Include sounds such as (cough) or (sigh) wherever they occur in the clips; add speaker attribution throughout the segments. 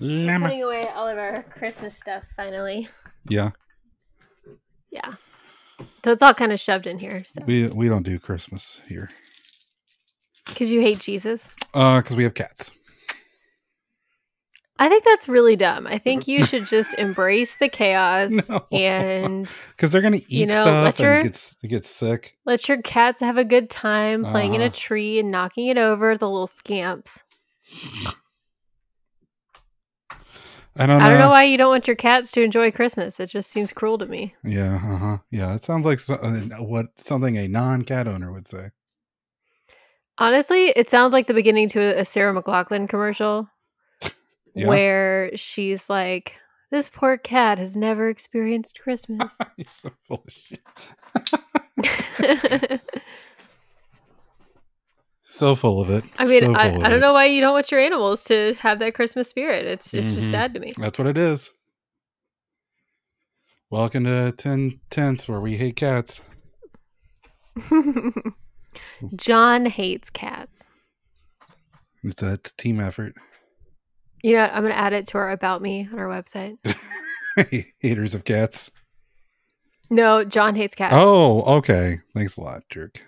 Speaker 1: Llama.
Speaker 2: Putting away all of our Christmas stuff finally.
Speaker 1: Yeah,
Speaker 2: Yeah. So it's all kind of shoved in here. So
Speaker 1: we we don't do Christmas here.
Speaker 2: because you hate Jesus.
Speaker 1: Uh, because we have cats.
Speaker 2: I think that's really dumb. I think you (laughs) should just embrace the chaos
Speaker 1: No.
Speaker 2: and
Speaker 1: Because they're gonna eat
Speaker 2: You know,
Speaker 1: stuff
Speaker 2: let your-
Speaker 1: and get s- get sick.
Speaker 2: let your cats have a good time playing in a
Speaker 1: Uh-huh.
Speaker 2: tree and knocking it over, the little scamps.
Speaker 1: I don't know.
Speaker 2: I don't know why you don't want your cats to enjoy Christmas. It just seems cruel to me.
Speaker 1: Yeah, uh huh. Yeah, it sounds like so, uh, what something a non-cat owner would say.
Speaker 2: Honestly, it sounds like the beginning to a Sarah McLachlan commercial
Speaker 1: Yeah.
Speaker 2: where she's like, This poor cat has never experienced Christmas. (laughs)
Speaker 1: You're so full of shit. (laughs) (laughs) So full of it.
Speaker 2: I mean,
Speaker 1: So
Speaker 2: I, I don't know why you don't want your animals to have that Christmas spirit. It's it's just
Speaker 1: Mhm.
Speaker 2: sad to me.
Speaker 1: That's what it is. Welcome to Ten Tents, where we hate cats. (laughs)
Speaker 2: John hates cats.
Speaker 1: It's a, it's a team effort.
Speaker 2: You know, what? I'm going to add it to our About Me on our website. (laughs)
Speaker 1: Haters of cats.
Speaker 2: No, John hates cats.
Speaker 1: Oh, okay. Thanks a lot, jerk.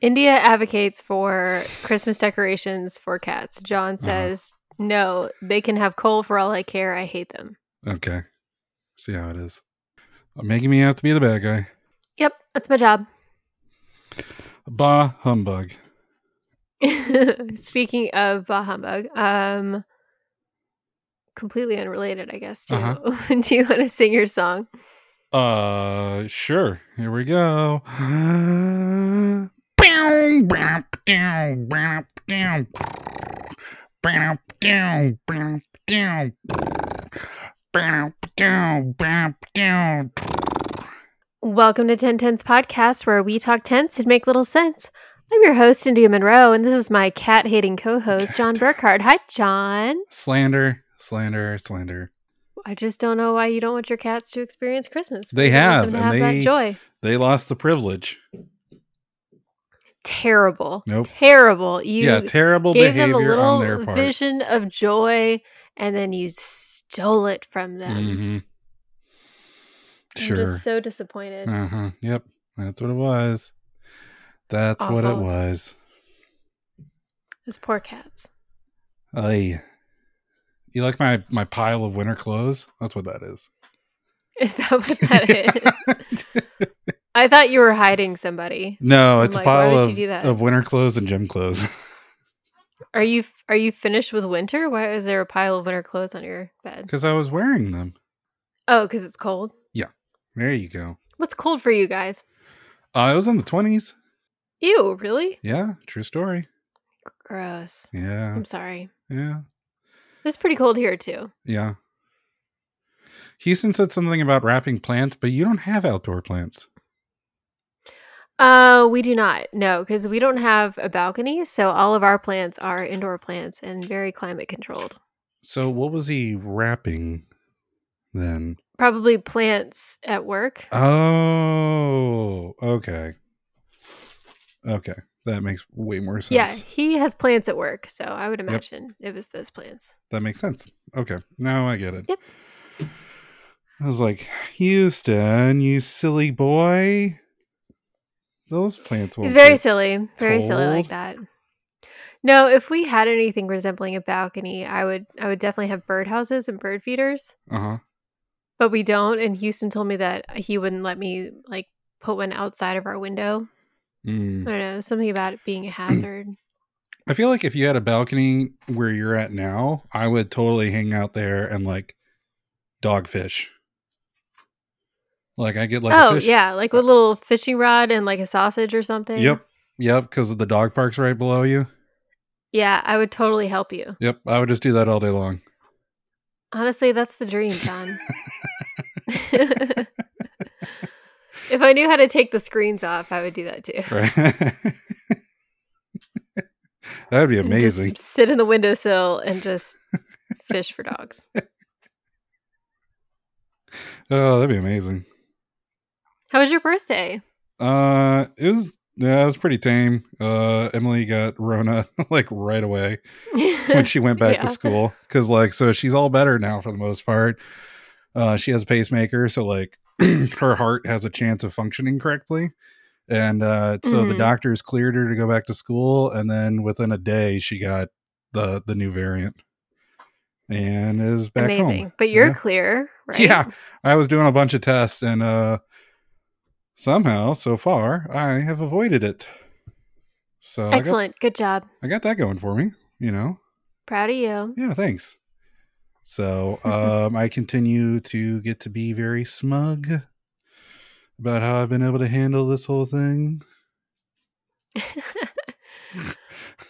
Speaker 2: India advocates for Christmas decorations for cats. John says, no, they can have coal for all I care. I hate them.
Speaker 1: Okay. See how it is. Making me out to be the bad guy.
Speaker 2: Yep, that's my job.
Speaker 1: Bah humbug. (laughs)
Speaker 2: Speaking of bah humbug, um, completely unrelated, I guess. Too.
Speaker 1: Uh-huh. (laughs)
Speaker 2: Do you want to sing your song?
Speaker 1: Uh, sure. Here we go.
Speaker 2: Welcome to Ten Tense Podcast, where we talk tense and make little sense. I'm your host, India Monroe, and this is my cat hating co host, John Burkhardt. Hi, John.
Speaker 1: Slander, slander, slander.
Speaker 2: I just don't know why you don't want your cats to experience Christmas.
Speaker 1: They have,
Speaker 2: to
Speaker 1: and
Speaker 2: have
Speaker 1: they-
Speaker 2: that joy.
Speaker 1: They lost the privilege.
Speaker 2: Terrible.
Speaker 1: Nope.
Speaker 2: Terrible. You
Speaker 1: yeah, terrible
Speaker 2: gave them a
Speaker 1: behavior on their
Speaker 2: little
Speaker 1: part.
Speaker 2: vision of joy, and then you stole it from them.
Speaker 1: hmm
Speaker 2: I'm
Speaker 1: Sure.
Speaker 2: just so disappointed.
Speaker 1: Uh huh. Yep. That's what it was. That's what it
Speaker 2: Awful.
Speaker 1: was.
Speaker 2: Those poor cats.
Speaker 1: Ay. You like my my pile of winter clothes? That's what that is.
Speaker 2: Is that what that (laughs) is? (laughs) I thought you were hiding somebody.
Speaker 1: no,
Speaker 2: I'm
Speaker 1: it's
Speaker 2: like,
Speaker 1: a pile of,
Speaker 2: you do that?
Speaker 1: of winter clothes and gym clothes. (laughs)
Speaker 2: Are you are you finished with winter? Why is there a pile of winter clothes on your bed?
Speaker 1: Because I was wearing them.
Speaker 2: Oh, because it's cold.
Speaker 1: Yeah, there you go.
Speaker 2: What's cold for you guys?
Speaker 1: Uh, it was in the twenties.
Speaker 2: Ew, really?
Speaker 1: Yeah, true story.
Speaker 2: Gross.
Speaker 1: Yeah,
Speaker 2: I'm sorry.
Speaker 1: yeah,
Speaker 2: It's pretty cold here too.
Speaker 1: yeah. Houston said something about wrapping plants, but you don't have outdoor plants.
Speaker 2: Uh, we do not. No, because we don't have a balcony, so all of our plants are indoor plants and very climate controlled.
Speaker 1: So what was he wrapping then?
Speaker 2: Probably plants at work.
Speaker 1: Oh, okay. Okay. That makes way more sense.
Speaker 2: Yeah, he has plants at work, so I would imagine it was those plants.
Speaker 1: That makes sense. Okay. Now I get it.
Speaker 2: Yep.
Speaker 1: I was like, Houston, you silly boy. Those plants will
Speaker 2: He's very silly, very silly like that. No, if we had anything resembling a balcony, I would I would definitely have birdhouses and bird feeders.
Speaker 1: Uh-huh.
Speaker 2: But we don't, and Houston told me that he wouldn't let me like put one outside of our window.
Speaker 1: Mm.
Speaker 2: I don't know, something about it being a hazard. (clears throat)
Speaker 1: I feel like if you had a balcony where you're at now, I would totally hang out there and like dogfish. Like I get like a
Speaker 2: oh yeah, like with a little fishing rod and like a sausage or something.
Speaker 1: Yep. Yep, because the dog park's right below you.
Speaker 2: Yeah, I would totally help you.
Speaker 1: Yep, I would just do that all day long.
Speaker 2: Honestly, that's the dream, John. (laughs) (laughs) if I knew how to take the screens off, I would do that too.
Speaker 1: Right. (laughs) That'd be amazing.
Speaker 2: Just sit in the windowsill and just fish for dogs.
Speaker 1: Oh, that'd be amazing.
Speaker 2: How was your birthday?
Speaker 1: Uh, it was Yeah, it was pretty tame. Uh, Emily got Rona (laughs) like right away (laughs) when she went back
Speaker 2: Yeah.
Speaker 1: to school because like so she's all better now for the most part. Uh, she has a pacemaker, so like (clears throat) her heart has a chance of functioning correctly. And uh, so the
Speaker 2: Mhm.
Speaker 1: doctors cleared her to go back to school, and then within a day she got the the new variant and is back
Speaker 2: Amazing.
Speaker 1: home.
Speaker 2: But you're
Speaker 1: Yeah.
Speaker 2: clear, right?
Speaker 1: Yeah, I was doing a bunch of tests, and uh, somehow so far I have avoided it. So I got,
Speaker 2: Excellent. Good job.
Speaker 1: I got that going for me. You know,
Speaker 2: Proud of you.
Speaker 1: yeah, thanks. So (laughs) um, I continue to get to be very smug about how I've been able to handle this whole thing. (laughs)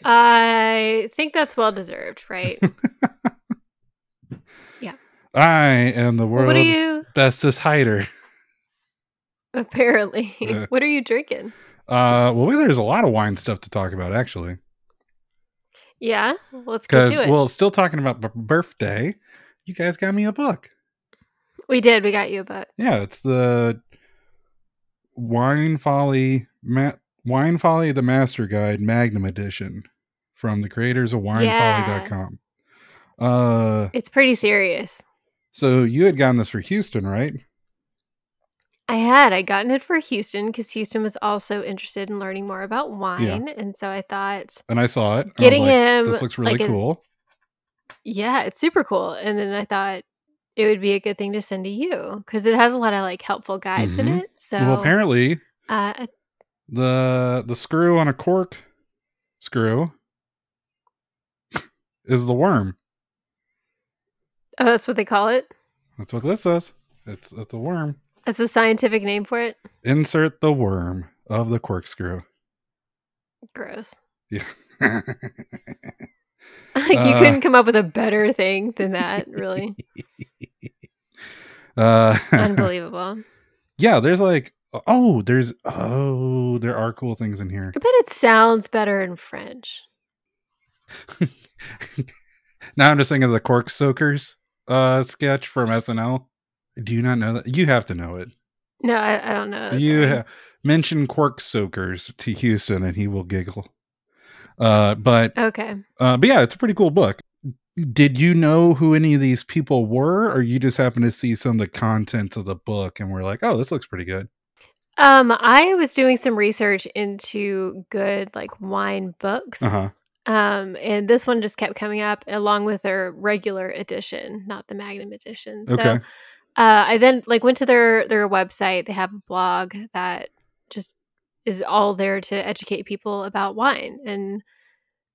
Speaker 2: I think that's well deserved, right? (laughs) Yeah.
Speaker 1: I am the world's
Speaker 2: you
Speaker 1: bestest hider.
Speaker 2: Apparently? (laughs)
Speaker 1: Yeah.
Speaker 2: what are you drinking?
Speaker 1: Uh, well, there's a lot of wine stuff to talk about actually,
Speaker 2: Yeah, let's get
Speaker 1: because
Speaker 2: to it.
Speaker 1: well, still talking about b- birthday. You guys got me a book.
Speaker 2: we did. We got you a book.
Speaker 1: Yeah, it's the Wine Folly Ma- Wine Folly the Master Guide Magnum Edition from the creators of winefolly.com. Uh
Speaker 2: It's pretty serious.
Speaker 1: so you had gotten this for Houston, right?
Speaker 2: I had. I gotten it for Houston because Houston was also interested in learning more about wine, and so I thought
Speaker 1: And I saw it. and I was
Speaker 2: getting
Speaker 1: like,
Speaker 2: him
Speaker 1: This looks really
Speaker 2: like,
Speaker 1: cool.
Speaker 2: yeah, it's super cool. And then I thought it would be a good thing to send to you because it has a lot of like helpful guides in
Speaker 1: Mhm.
Speaker 2: it. So
Speaker 1: well, apparently
Speaker 2: uh,
Speaker 1: the the screw on a cork screw is the worm.
Speaker 2: oh, that's what they call it.
Speaker 1: That's what this says. It's it's a worm.
Speaker 2: That's the scientific name for it.
Speaker 1: Insert the worm of the corkscrew.
Speaker 2: Gross.
Speaker 1: Yeah. (laughs)
Speaker 2: Like you
Speaker 1: Uh,
Speaker 2: couldn't come up with a better thing than that. Really (laughs)
Speaker 1: uh, (laughs)
Speaker 2: unbelievable.
Speaker 1: yeah, there's like oh, there's oh, there are cool things in here.
Speaker 2: I bet it sounds better in French.
Speaker 1: now I'm just thinking of the cork soakers uh sketch from SNL. Do you not know that? You have to know it.
Speaker 2: No, I, I don't know. that
Speaker 1: you ha- mention cork soakers to Houston and he will giggle. Uh, but
Speaker 2: okay.
Speaker 1: uh, but yeah, it's a pretty cool book. Did you know who any of these people were, or you just happened to see some of the contents of the book and were like, "Oh, this looks pretty good."
Speaker 2: Um, I was doing some research into good like wine books.
Speaker 1: Uh huh.
Speaker 2: Um, and this one just kept coming up along with their regular edition, not the Magnum edition. So
Speaker 1: Okay.
Speaker 2: Uh, I then like went to their their website. They have a blog that just is all there to educate people about wine, and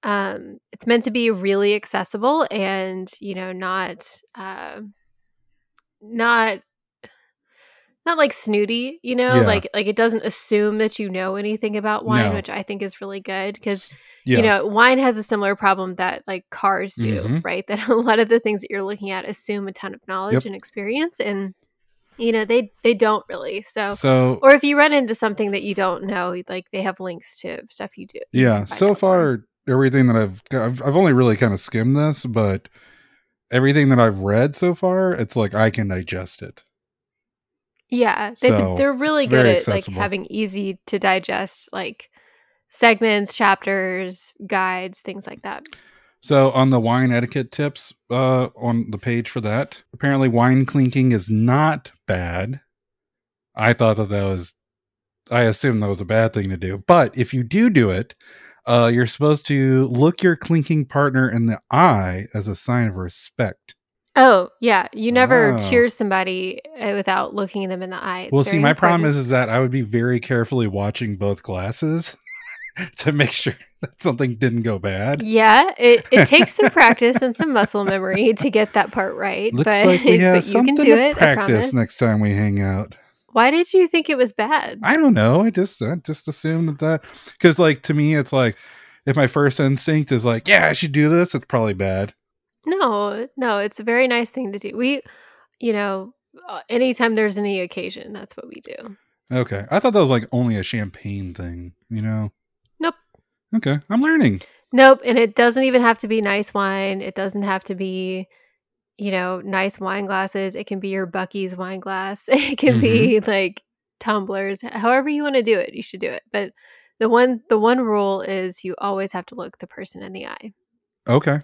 Speaker 2: um, it's meant to be really accessible and you know not uh, not not like snooty. You know,
Speaker 1: Yeah.
Speaker 2: like like it doesn't assume that you know anything about wine,
Speaker 1: No.
Speaker 2: which I think is really good because
Speaker 1: Yeah.
Speaker 2: you know wine has a similar problem that like cars do
Speaker 1: Mhm.
Speaker 2: right (laughs) that a lot of the things that you're looking at assume a ton of knowledge
Speaker 1: Yep.
Speaker 2: and experience and you know they they don't really so
Speaker 1: so
Speaker 2: or if you run into something that you don't know like they have links to stuff you do
Speaker 1: yeah, so far everything that I've, I've I've only really kind of skimmed this, but everything that I've read so far, it's like I can digest it.
Speaker 2: yeah they,
Speaker 1: So,
Speaker 2: they're really good at like having easy to digest like segments chapters guides things like that
Speaker 1: So on the wine etiquette tips uh, on the page for that, apparently wine clinking is not bad. I thought that that was, I assumed that was a bad thing to do. But if you do do it, uh, you're supposed to look your clinking partner in the eye as a sign of respect.
Speaker 2: oh yeah you never
Speaker 1: Wow.
Speaker 2: cheers somebody uh, without looking them in the eye It's
Speaker 1: well, see, my problem is, is that I would be very carefully watching both glasses (laughs) (laughs) to make sure (laughs) that something didn't go bad.
Speaker 2: Yeah, it, it (laughs) takes some practice and some muscle memory to get that part right.
Speaker 1: Looks
Speaker 2: but,
Speaker 1: like we have
Speaker 2: but you
Speaker 1: something
Speaker 2: can do
Speaker 1: to
Speaker 2: it.
Speaker 1: Practice next time we hang out.
Speaker 2: Why did you think it was bad?
Speaker 1: I don't know. I just I just assumed that that because like to me it's like if my first instinct is like yeah I should do this it's probably bad.
Speaker 2: no, no, it's a very nice thing to do. We, you know, uh, anytime there's any occasion, that's what we do.
Speaker 1: Okay, I thought that was like only a champagne thing. You know. Okay, I'm learning.
Speaker 2: Nope, and it doesn't even have to be nice wine. It doesn't have to be, you know, nice wine glasses. It can be your Buc-ee's wine glass. (laughs) It can be
Speaker 1: Mm-hmm.
Speaker 2: like tumblers. However you want to do it, you should do it. But The one the one rule is you always have to look the person in the eye.
Speaker 1: Okay.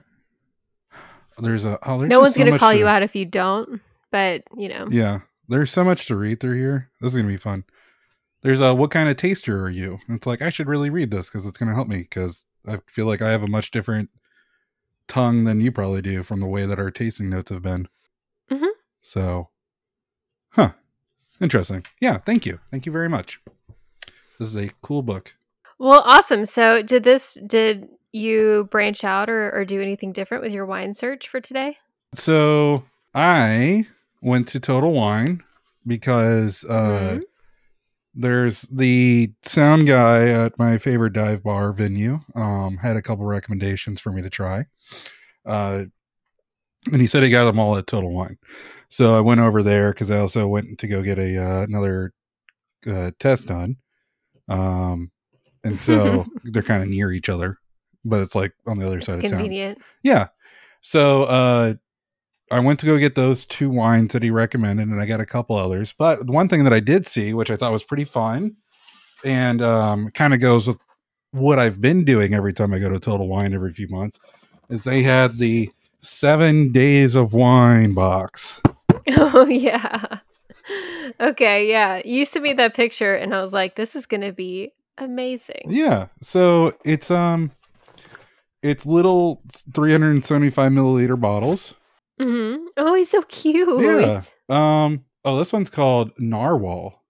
Speaker 1: There's a oh, there's
Speaker 2: no one's
Speaker 1: so
Speaker 2: gonna call
Speaker 1: to-
Speaker 2: you out if you don't, but you know.
Speaker 1: Yeah, there's so much to read through here. This is gonna be fun. There's a what kind of taster are you? And it's like I should really read this because it's gonna help me because I feel like I have a much different tongue than you probably do from the way that our tasting notes have been.
Speaker 2: Mhm.
Speaker 1: So, huh? Interesting. Yeah. Thank you. Thank you very much. This is a cool book.
Speaker 2: Well, awesome. So, did this did you branch out or, or do anything different with your wine search for today?
Speaker 1: So I went to Total Wine because uh,
Speaker 2: Mhm.
Speaker 1: There's the sound guy at my favorite dive bar venue um, had a couple recommendations for me to try. Uh, and he said he got them all at Total Wine. So I went over there because I also went to go get a uh, another uh, test done. Um, and so (laughs) they're kind of near each other, but it's like on the other
Speaker 2: It's
Speaker 1: side of town.
Speaker 2: convenient.
Speaker 1: Yeah. So uh I went to go get those two wines that he recommended and I got a couple others. But one thing that I did see, which I thought was pretty fun and um kind of goes with what I've been doing every time I go to Total Wine every few months, is they had the seven days of wine box. (laughs)
Speaker 2: Oh yeah. Okay, yeah. You sent me that picture and I was like, this is gonna be amazing.
Speaker 1: Yeah. So it's um it's little 375 milliliter bottles.
Speaker 2: Hmm Oh, he's so cute.
Speaker 1: Yeah. Um oh this one's called Narwhal.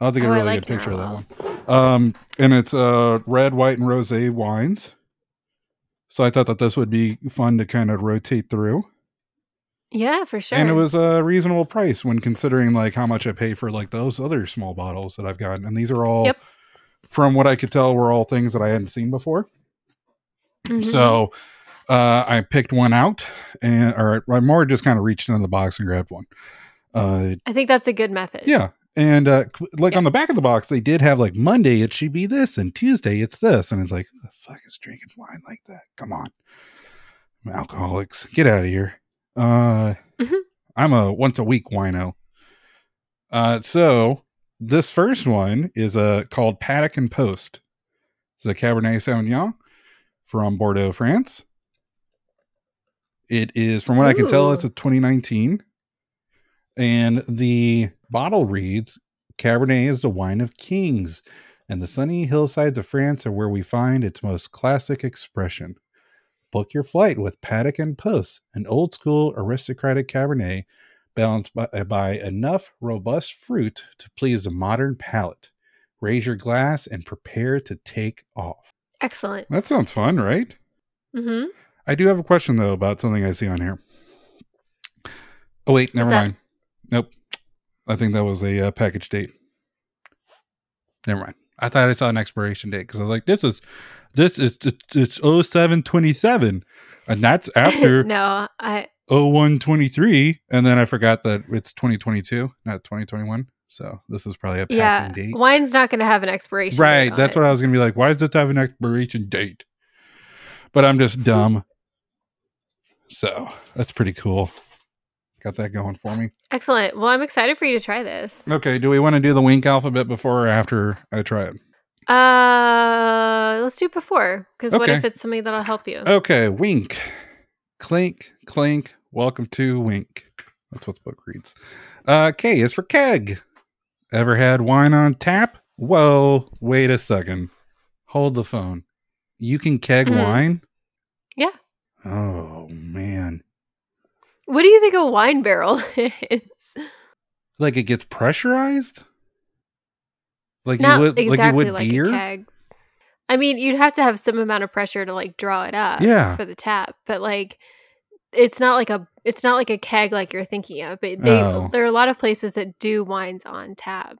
Speaker 1: I'll have to get
Speaker 2: Oh,
Speaker 1: a really
Speaker 2: like
Speaker 1: good picture of that one. Um, and it's uh red, white, and rosé wines. So I thought that this would be fun to kind of rotate through,
Speaker 2: Yeah, for sure.
Speaker 1: and it was a reasonable price when considering like how much I pay for like those other small bottles that I've gotten. And these are all,
Speaker 2: Yep.
Speaker 1: from what I could tell, were all things that I hadn't seen before.
Speaker 2: Mhm.
Speaker 1: So uh, I picked one out, and or I more just kind of reached into the box and grabbed one. Uh,
Speaker 2: I think that's a good method.
Speaker 1: Yeah. And uh like
Speaker 2: Yeah.
Speaker 1: on the back of the box, they did have like Monday it should be this and Tuesday it's this. And it's like, the fuck is drinking wine like that? Come on. Alcoholics. Get out of here. Uh
Speaker 2: Mhm.
Speaker 1: I'm a once a week wino. Uh so this first one is uh called Paddock and Post. It's a Cabernet Sauvignon from Bordeaux, France. It is, from what I can tell, it's a 2019. And the bottle reads Cabernet is the wine of kings, and the sunny hillsides of France are where we find its most classic expression. Book your flight with Paddock and Post, an old school aristocratic Cabernet balanced by, by enough robust fruit to please the modern palate. Raise your glass and prepare to take off.
Speaker 2: Excellent.
Speaker 1: That sounds fun, right?
Speaker 2: Mm hmm
Speaker 1: I do have a question though about something I see on here. Oh wait, never mind. Nope. I think that was a uh, package date. Never mind. I thought I saw an expiration date because I was like, "This is, this is it's, it's 0727 and that's (laughs) after
Speaker 2: no, I
Speaker 1: 0123 and then I forgot that it's 2022, not 2021. So this is probably a
Speaker 2: yeah,
Speaker 1: date,
Speaker 2: wine's not going to have an expiration.
Speaker 1: right? That's what I was gonna be like. Why does this have an expiration date? But I'm just (laughs) dumb. So that's pretty cool. Got that going for me.
Speaker 2: Excellent. Well, I'm excited for you to try this.
Speaker 1: Okay, do we want to do the wink alphabet before or after I try it?
Speaker 2: Uh, let's do it before because what if it's something that'll help you?
Speaker 1: Okay, wink. Clink, clink. Welcome to Wink. That's what the book reads. Uh, K is for keg. Ever had wine on tap? Whoa, wait a second. Hold the phone. You can keg
Speaker 2: Mhm.
Speaker 1: wine?
Speaker 2: Yeah.
Speaker 1: Oh, man.
Speaker 2: What do you think a wine barrel (laughs) is?
Speaker 1: Like it gets pressurized? Like
Speaker 2: Not
Speaker 1: you would,
Speaker 2: exactly
Speaker 1: like you would
Speaker 2: like
Speaker 1: beer?
Speaker 2: a keg. I mean, you'd have to have some amount of pressure to like draw it up
Speaker 1: Yeah.
Speaker 2: for the tap, but like it's not like a it's not like a keg like you're thinking of. But they
Speaker 1: Oh.
Speaker 2: there are a lot of places that do wines on tap.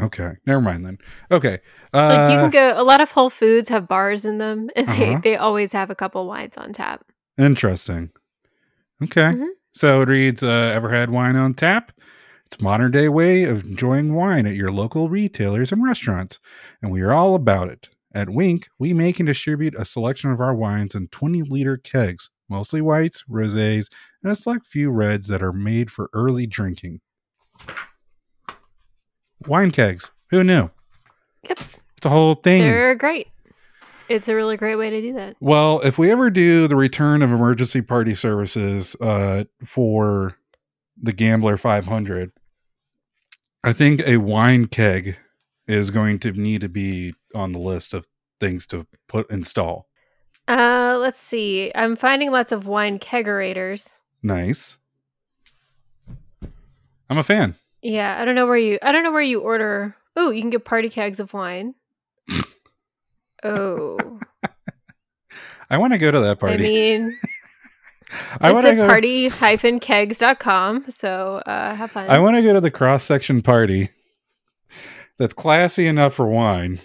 Speaker 1: Okay, never mind then. Okay. Uh,
Speaker 2: Like you can go a lot of Whole Foods have bars in them and they,
Speaker 1: Uh-huh.
Speaker 2: they always have a couple wines on tap.
Speaker 1: Interesting. Okay.
Speaker 2: Mhm.
Speaker 1: So it reads uh, Ever had wine on tap? It's a modern day way of enjoying wine at your local retailers and restaurants, and we are all about it. At Wink, we make and distribute a selection of our wines in 20 liter kegs, mostly whites, rosés, and a select few reds that are made for early drinking. Wine kegs. Who knew?
Speaker 2: Yep.
Speaker 1: It's a whole thing.
Speaker 2: They're great. It's a really great way to do that.
Speaker 1: Well, if we ever do the return of emergency party services uh, for the Gambler 500, I think a wine keg is going to need to be on the list of things to put install.
Speaker 2: Uh, let's see. I'm finding lots of wine kegerators.
Speaker 1: Nice. I'm a fan.
Speaker 2: Yeah, I don't know where you. I don't know where you order. Oh, you can get party kegs of wine. oh, (laughs)
Speaker 1: I want to go to that party.
Speaker 2: I mean, (laughs)
Speaker 1: I
Speaker 2: it's
Speaker 1: want to
Speaker 2: at
Speaker 1: go.
Speaker 2: party-kegs.com. So uh, have fun.
Speaker 1: I want to go to the cross section party that's classy enough for wine,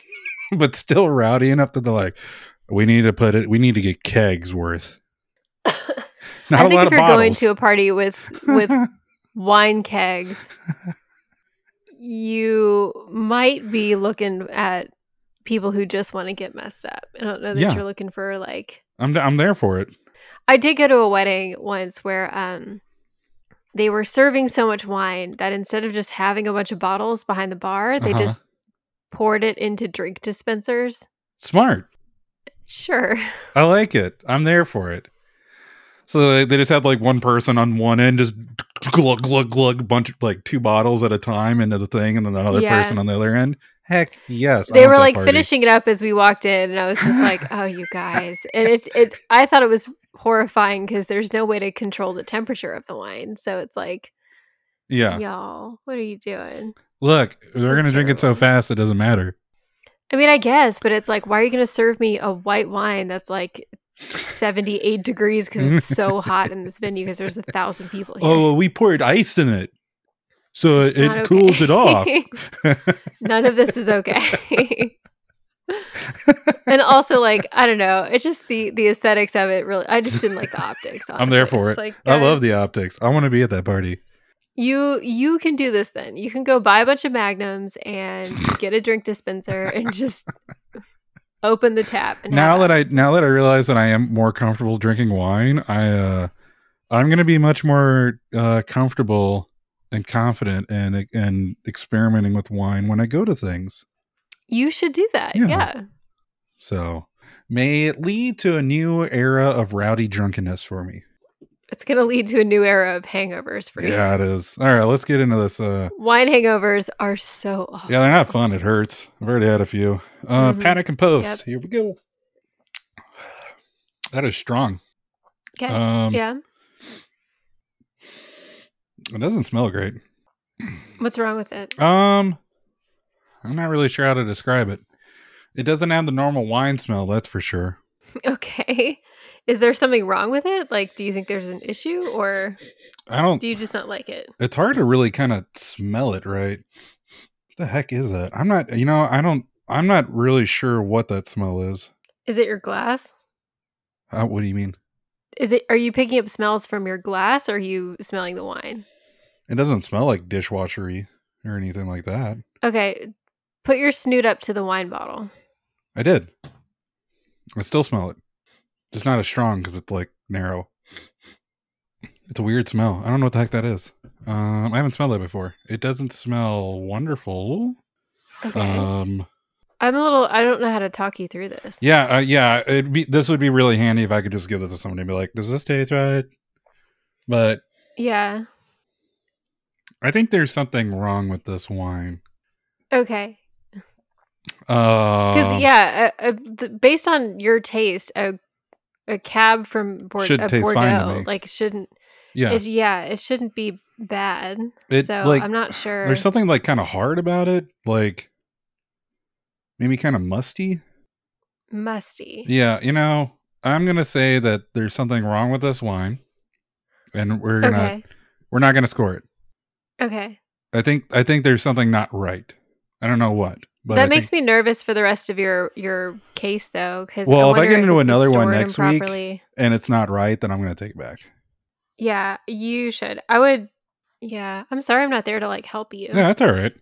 Speaker 1: (laughs) but still rowdy enough that they're like, we need to put it. We need to get kegs worth. Not
Speaker 2: I
Speaker 1: a
Speaker 2: think if you're going to a party with with wine kegs, you might be looking at people who just want to get messed up. I don't know that
Speaker 1: Yeah.
Speaker 2: you're looking for like.
Speaker 1: I'm I'm there for it.
Speaker 2: I did go to a wedding once where um they were serving so much wine that instead of just having a bunch of bottles behind the bar, they
Speaker 1: Uh-huh.
Speaker 2: just poured it into drink dispensers.
Speaker 1: Smart.
Speaker 2: Sure.
Speaker 1: I like it. I'm there for it. So they, they just had like one person on one end, just glug glug glug, bunch of like two bottles at a time into the thing, and then another
Speaker 2: Yeah.
Speaker 1: person on the other end. Heck yes,
Speaker 2: they were like
Speaker 1: party.
Speaker 2: finishing it up as we walked in and i was just like oh you guys and it, it i thought it was horrifying because there's no way to control the temperature of the wine so it's like
Speaker 1: Yeah,
Speaker 2: y'all what are you doing
Speaker 1: look, they're gonna
Speaker 2: That's
Speaker 1: drink it so fast it doesn't matter.
Speaker 2: i mean i guess but it's like why are you going to serve me a white wine that's like 78 degrees because it's so (laughs) hot in this venue because there's a thousand people oh, here
Speaker 1: Oh, we poured ice in it, so
Speaker 2: It's
Speaker 1: it, it cools it off. (laughs)
Speaker 2: none of this is okay and also like i don't know it's just the the aesthetics of it really i just didn't like the optics
Speaker 1: I'm there for
Speaker 2: It's
Speaker 1: it.
Speaker 2: like,
Speaker 1: I love the optics. I want to be at that party.
Speaker 2: you you can do this then you can go buy a bunch of magnums and get a drink dispenser and just open the tap and
Speaker 1: now that I now that I realize that I am more comfortable drinking wine, I uh I'm gonna be much more uh comfortable and confident and and experimenting with wine when I go to things.
Speaker 2: you should do that
Speaker 1: Yeah.
Speaker 2: yeah.
Speaker 1: So may it lead to a new era of rowdy drunkenness for me.
Speaker 2: It's gonna lead to a new era of hangovers for you
Speaker 1: Yeah, it is. All right, let's get into this. Uh
Speaker 2: wine hangovers are so awful.
Speaker 1: yeah, they're not fun. It hurts. I've already had a few. Uh
Speaker 2: Mhm.
Speaker 1: panic and post.
Speaker 2: Yep.
Speaker 1: Here we go. That is strong.
Speaker 2: okay
Speaker 1: Um
Speaker 2: yeah
Speaker 1: it doesn't smell great.
Speaker 2: what's wrong with it
Speaker 1: Um, I'm not really sure how to describe it. It doesn't have the normal wine smell, that's for sure. (laughs)
Speaker 2: okay is there something wrong with it like do you think there's an issue or
Speaker 1: I don't.
Speaker 2: do you just not like it
Speaker 1: It's hard to really kind of smell it, right? What the heck is that? I'm not. You know, I don't. I'm not really sure what that smell is.
Speaker 2: is it your glass
Speaker 1: Uh, what do you mean?
Speaker 2: Is it? Are you picking up smells from your glass? Or are you smelling the wine?
Speaker 1: It doesn't smell like dishwashery or anything like that.
Speaker 2: Okay, put your snoot up to the wine bottle.
Speaker 1: I did. I still smell it. Just not as strong because it's like narrow. It's a weird smell. I don't know what the heck that is. Um, I haven't smelled that before. It doesn't smell wonderful.
Speaker 2: Okay,
Speaker 1: Um,
Speaker 2: I'm a little. I don't know how to talk you through this.
Speaker 1: yeah, uh, yeah. It'd be this would be really handy if I could just give this to somebody and be like, "Does this taste right?" But
Speaker 2: Yeah.
Speaker 1: I think there's something wrong with this wine.
Speaker 2: Okay.
Speaker 1: Uh,
Speaker 2: Because yeah, uh, uh, the, based on your taste, a a cab from Bord-
Speaker 1: Should
Speaker 2: uh,
Speaker 1: taste fine to
Speaker 2: Bordeaux
Speaker 1: me.
Speaker 2: like shouldn't.
Speaker 1: yeah,
Speaker 2: It, yeah, it shouldn't be bad.
Speaker 1: It,
Speaker 2: so
Speaker 1: like,
Speaker 2: I'm not sure.
Speaker 1: there's something like kind of hard about it, like maybe kind of musty.
Speaker 2: musty.
Speaker 1: Yeah, you know, I'm gonna say that there's something wrong with this wine, and we're gonna
Speaker 2: Okay.
Speaker 1: we're not gonna score it.
Speaker 2: Okay.
Speaker 1: I think I think there's something not right. I don't know what, but
Speaker 2: that
Speaker 1: I
Speaker 2: makes
Speaker 1: think,
Speaker 2: me nervous for the rest of your your case though because
Speaker 1: Well, if I get into another one next week- and it's not right, then I'm gonna take it back.
Speaker 2: yeah you should i would yeah i'm sorry i'm not there to like help you
Speaker 1: Yeah, that's all right.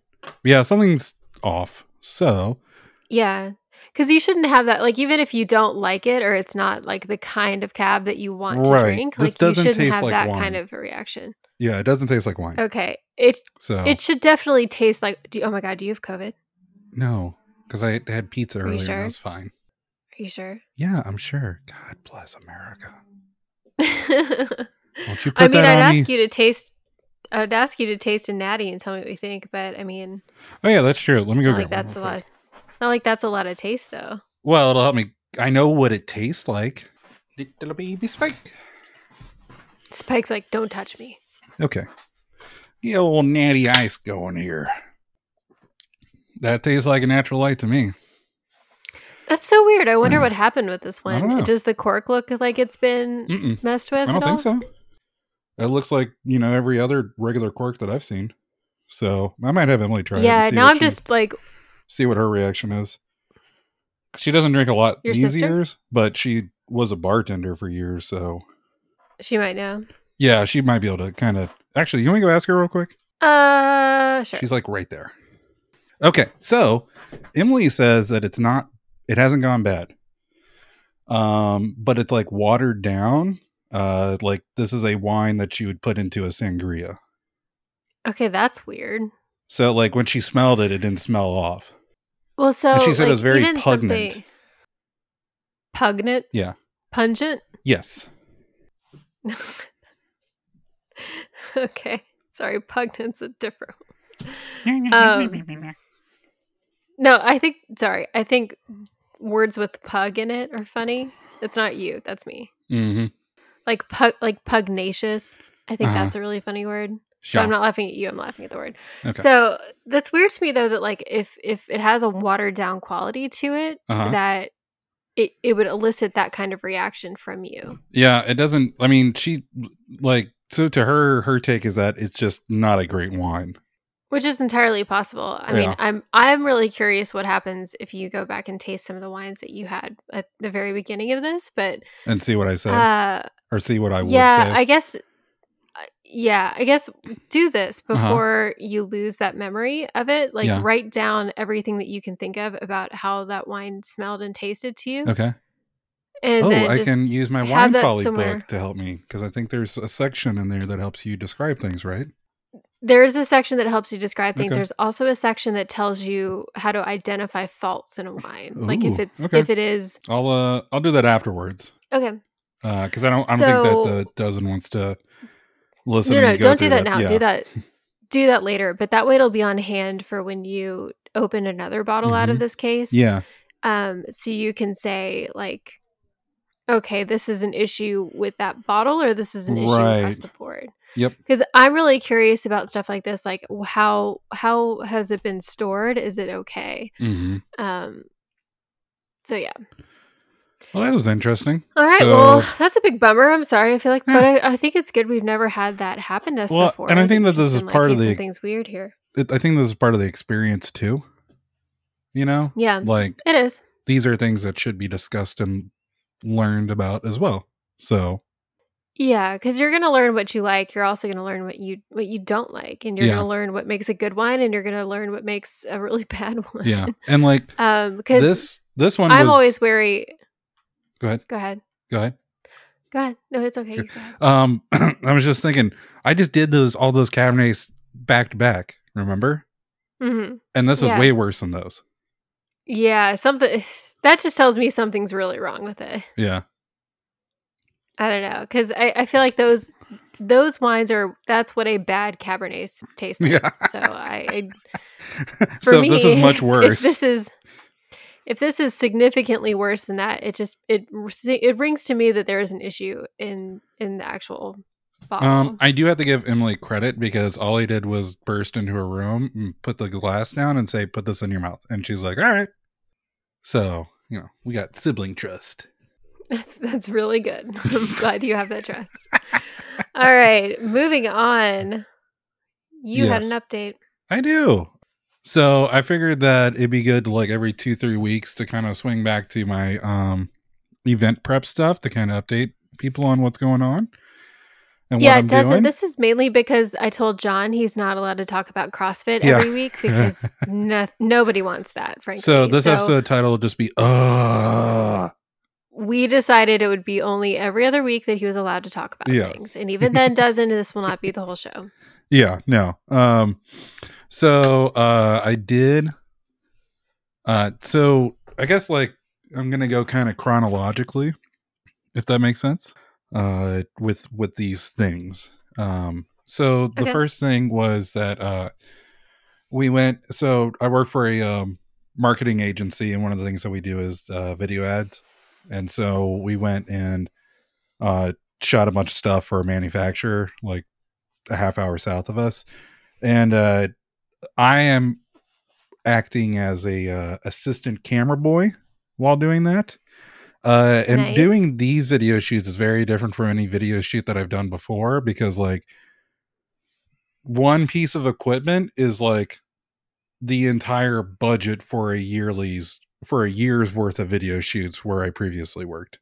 Speaker 1: Yeah, something's off. So
Speaker 2: yeah because you shouldn't have that like even if you don't like it or it's not like the kind of cab that you want to drink
Speaker 1: This
Speaker 2: like you shouldn't have
Speaker 1: like
Speaker 2: that
Speaker 1: wine.
Speaker 2: kind of a reaction
Speaker 1: yeah, it doesn't taste like wine.
Speaker 2: okay it
Speaker 1: So
Speaker 2: it should definitely taste like do, oh my god do you have covid
Speaker 1: no, because I had pizza earlier and I was fine.
Speaker 2: Are you sure?
Speaker 1: Yeah, I'm sure. God bless America.
Speaker 2: I (laughs)
Speaker 1: Won't you put
Speaker 2: mean,
Speaker 1: that
Speaker 2: I'd ask
Speaker 1: me?
Speaker 2: you to taste. I'd ask you to taste a natty and tell me what you think, but I mean,
Speaker 1: Oh yeah, that's true. Let me go
Speaker 2: like that's a lot. Not like that's a lot of taste, though.
Speaker 1: Well, it'll help me. I know what it tastes like. Little baby spike.
Speaker 2: Spike's like, "Don't touch me."
Speaker 1: Okay. The old natty ice going here. That tastes like a natural light to me.
Speaker 2: That's so weird. I wonder mm. what happened with this one. Does the cork look like it's been
Speaker 1: Mm-mm.
Speaker 2: messed with?
Speaker 1: I don't
Speaker 2: at all?
Speaker 1: think so. It looks like you know every other regular cork that I've seen. So I might have Emily try it.
Speaker 2: Yeah.
Speaker 1: and
Speaker 2: Now I'm
Speaker 1: she-
Speaker 2: just like,
Speaker 1: see what her reaction is. She doesn't drink a lot
Speaker 2: Your
Speaker 1: these
Speaker 2: sister?
Speaker 1: years, but she was a bartender for years. So
Speaker 2: she might know.
Speaker 1: Yeah, she might be able to kind of. Actually, you want to go ask her real quick?
Speaker 2: Uh, sure.
Speaker 1: She's like right there. Okay, so Emily says that it's not. It hasn't gone bad. Um, but it's like watered down. Uh, like this is a wine that you would put into a sangria.
Speaker 2: okay, that's weird.
Speaker 1: So like when she smelled it, it didn't smell off.
Speaker 2: Well, so
Speaker 1: she said it was very
Speaker 2: even
Speaker 1: pungent.
Speaker 2: something- Pungent.
Speaker 1: Yeah.
Speaker 2: Pungent.
Speaker 1: Yes. (laughs) (laughs)
Speaker 2: okay. Sorry, pugnant's a different. (laughs) Um, No, I think. Sorry, I think words with pug in it are funny. It's not you. That's me.
Speaker 1: Mm-hmm.
Speaker 2: Like pug, like pugnacious. I think
Speaker 1: Uh-huh.
Speaker 2: that's a really funny word. So I'm not laughing at you. I'm laughing at the word.
Speaker 1: Okay.
Speaker 2: So that's weird to me though that like if if it has a watered down quality to it,
Speaker 1: Uh-huh.
Speaker 2: that it it would elicit that kind of reaction from you.
Speaker 1: Yeah, it doesn't. I mean, she like so to her. Her take is that it's just not a great wine.
Speaker 2: Which is entirely possible. I mean, I'm I'm really curious what happens if you go back and taste some of the wines that you had at the very beginning of this. But
Speaker 1: And see what I said,
Speaker 2: uh,
Speaker 1: or see what I would
Speaker 2: yeah,
Speaker 1: say.
Speaker 2: I guess. uh, Yeah, I guess do this
Speaker 1: Uh-huh.
Speaker 2: before you lose that memory of it. Like
Speaker 1: Yeah.
Speaker 2: write down everything that you can think of about how that wine smelled and tasted to you,
Speaker 1: okay.
Speaker 2: And
Speaker 1: oh, I can use my wine
Speaker 2: that
Speaker 1: folly book to help me because I think there's a section in there that helps you describe things, right?
Speaker 2: There is a section that helps you describe things.
Speaker 1: Okay.
Speaker 2: There's also a section that tells you how to identify faults in a wine. like if it's
Speaker 1: okay.
Speaker 2: if it is
Speaker 1: I'll uh I'll do that afterwards
Speaker 2: okay.
Speaker 1: because I don't I don't
Speaker 2: So-
Speaker 1: think that the dozen wants to listen.
Speaker 2: No, no, don't do
Speaker 1: through
Speaker 2: that now.
Speaker 1: Yeah.
Speaker 2: Do that do that later. But that way it'll be on hand for when you open another bottle out of
Speaker 1: Mhm.
Speaker 2: this case.
Speaker 1: Yeah,
Speaker 2: Um, so you can say like Okay, this is an issue with that bottle, or this is an issue
Speaker 1: Right.
Speaker 2: across the board.
Speaker 1: Yep.
Speaker 2: Because I'm really curious about stuff like this. Like, how how has it been stored? Is it okay?
Speaker 1: hmm
Speaker 2: Um. So yeah.
Speaker 1: Well, that was interesting.
Speaker 2: All right.
Speaker 1: So-
Speaker 2: well, that's a big bummer. I'm sorry. I feel like, but I, I think it's good we've never had that happen to us
Speaker 1: Well,
Speaker 2: before.
Speaker 1: and I think
Speaker 2: we've
Speaker 1: that this is part
Speaker 2: like,
Speaker 1: of the-
Speaker 2: things weird here.
Speaker 1: It, I think this is part of the experience too. You know,
Speaker 2: Yeah,
Speaker 1: like
Speaker 2: it is.
Speaker 1: these are things that should be discussed and learned about as well. So
Speaker 2: Yeah, because you're gonna learn what you like. You're also gonna learn what you what you don't like, and you're
Speaker 1: Yeah.
Speaker 2: gonna learn what makes a good wine, and you're gonna learn what makes a really (laughs) bad one.
Speaker 1: yeah, and like
Speaker 2: Um, because
Speaker 1: this this one
Speaker 2: I'm
Speaker 1: was,
Speaker 2: always wary.
Speaker 1: go ahead,
Speaker 2: Go ahead.
Speaker 1: go ahead.
Speaker 2: Go ahead. No, it's okay.
Speaker 1: Um, (clears throat) I was just thinking, I just did those all those cabernets back to back. Remember?
Speaker 2: hmm
Speaker 1: And this is
Speaker 2: Yeah.
Speaker 1: way worse than those.
Speaker 2: Yeah, something (sighs) that just tells me something's really wrong with it.
Speaker 1: Yeah,
Speaker 2: I don't know because I, I feel like those those wines are that's what a bad Cabernet tastes (laughs) like.
Speaker 1: yeah.
Speaker 2: So I, I (laughs)
Speaker 1: so
Speaker 2: me,
Speaker 1: this is (laughs) much worse.
Speaker 2: If this is if this is significantly worse than that, it just it it brings to me that there is an issue in in the actual bottle.
Speaker 1: Um, I do have to give Emily credit because all he did was burst into her room and put the glass down and say, "Put this in your mouth," and she's like, "All right." So you know, we got sibling trust.
Speaker 2: that's that's really good. (laughs) I'm glad you have that trust. All right, moving on. You had an update.
Speaker 1: I do. So I figured that it'd be good to like every two, three weeks to kind of swing back to my um event prep stuff to kind of update people on what's going on and
Speaker 2: yeah, it
Speaker 1: I'm
Speaker 2: doesn't.
Speaker 1: doing.
Speaker 2: This is mainly because I told John he's not allowed to talk about CrossFit
Speaker 1: Yeah.
Speaker 2: every week (laughs) because no, nobody wants that, frankly.
Speaker 1: so this episode title will just be uh
Speaker 2: we decided it would be only every other week that he was allowed to talk about
Speaker 1: Yeah.
Speaker 2: things, and even then, (laughs) doesn't. This will not be the whole show.
Speaker 1: yeah, no. Um so uh I did Uh, so I guess like I'm gonna go kind of chronologically, if that makes sense. Uh, with with these things. Um, so the
Speaker 2: Okay.
Speaker 1: first thing was that uh, we went. So I work for a um, marketing agency, and one of the things that we do is uh, video ads. And so we went and uh, shot a bunch of stuff for a manufacturer, like a half hour south of us. And uh, I am acting as a uh, assistant camera boy while doing that. Uh, and
Speaker 2: Nice.
Speaker 1: doing these video shoots is very different from any video shoot that I've done before because like one piece of equipment is like the entire budget for a yearly's for a year's worth of video shoots where I previously worked.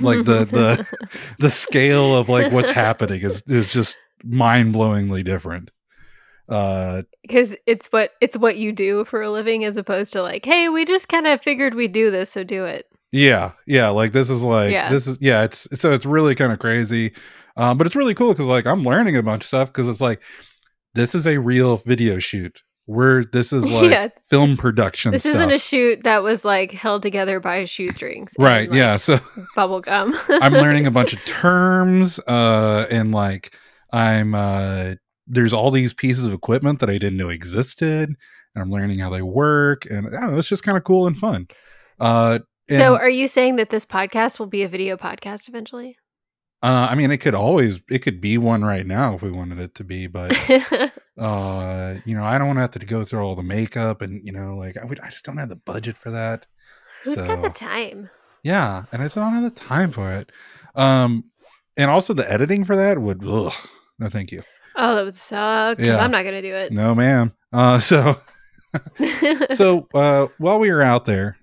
Speaker 1: Like the- the- (laughs) The scale of like what's happening is is just mind-blowingly different. Uh
Speaker 2: because it's what it's what you do for a living as opposed to like hey we just kind of figured we'd do this so do it
Speaker 1: Yeah, yeah. Like this is like
Speaker 2: Yeah.
Speaker 1: this is yeah. It's so it's really kind of crazy, um, but it's really cool because like I'm learning a bunch of stuff because it's like this is a real video shoot. Where this is (laughs) like
Speaker 2: Yeah,
Speaker 1: film production.
Speaker 2: this
Speaker 1: stuff.
Speaker 2: isn't a shoot that was like held together by shoestrings and,
Speaker 1: right.
Speaker 2: like,
Speaker 1: yeah. So (laughs)
Speaker 2: bubble gum
Speaker 1: I'm learning a bunch of (laughs) terms, uh, and like I'm uh, there's all these pieces of equipment that I didn't know existed, and I'm learning how they work, and I don't know, it's just kind of cool and fun. Uh,
Speaker 2: so are you saying that this podcast will be a video podcast eventually
Speaker 1: Uh, I mean, it could always it could be one right now if we wanted it to be, but (laughs) uh, you know, I don't want to have to go through all the makeup and you know, like I would, I just don't have the budget for that.
Speaker 2: who's got the time
Speaker 1: Yeah, and I just don't have the time for it. Um, and also the editing for that would, ugh, no, thank you,
Speaker 2: oh that would suck because
Speaker 1: Yeah.
Speaker 2: i'm not gonna do it
Speaker 1: no, ma'am. Uh, so (laughs) so uh, while we were out there,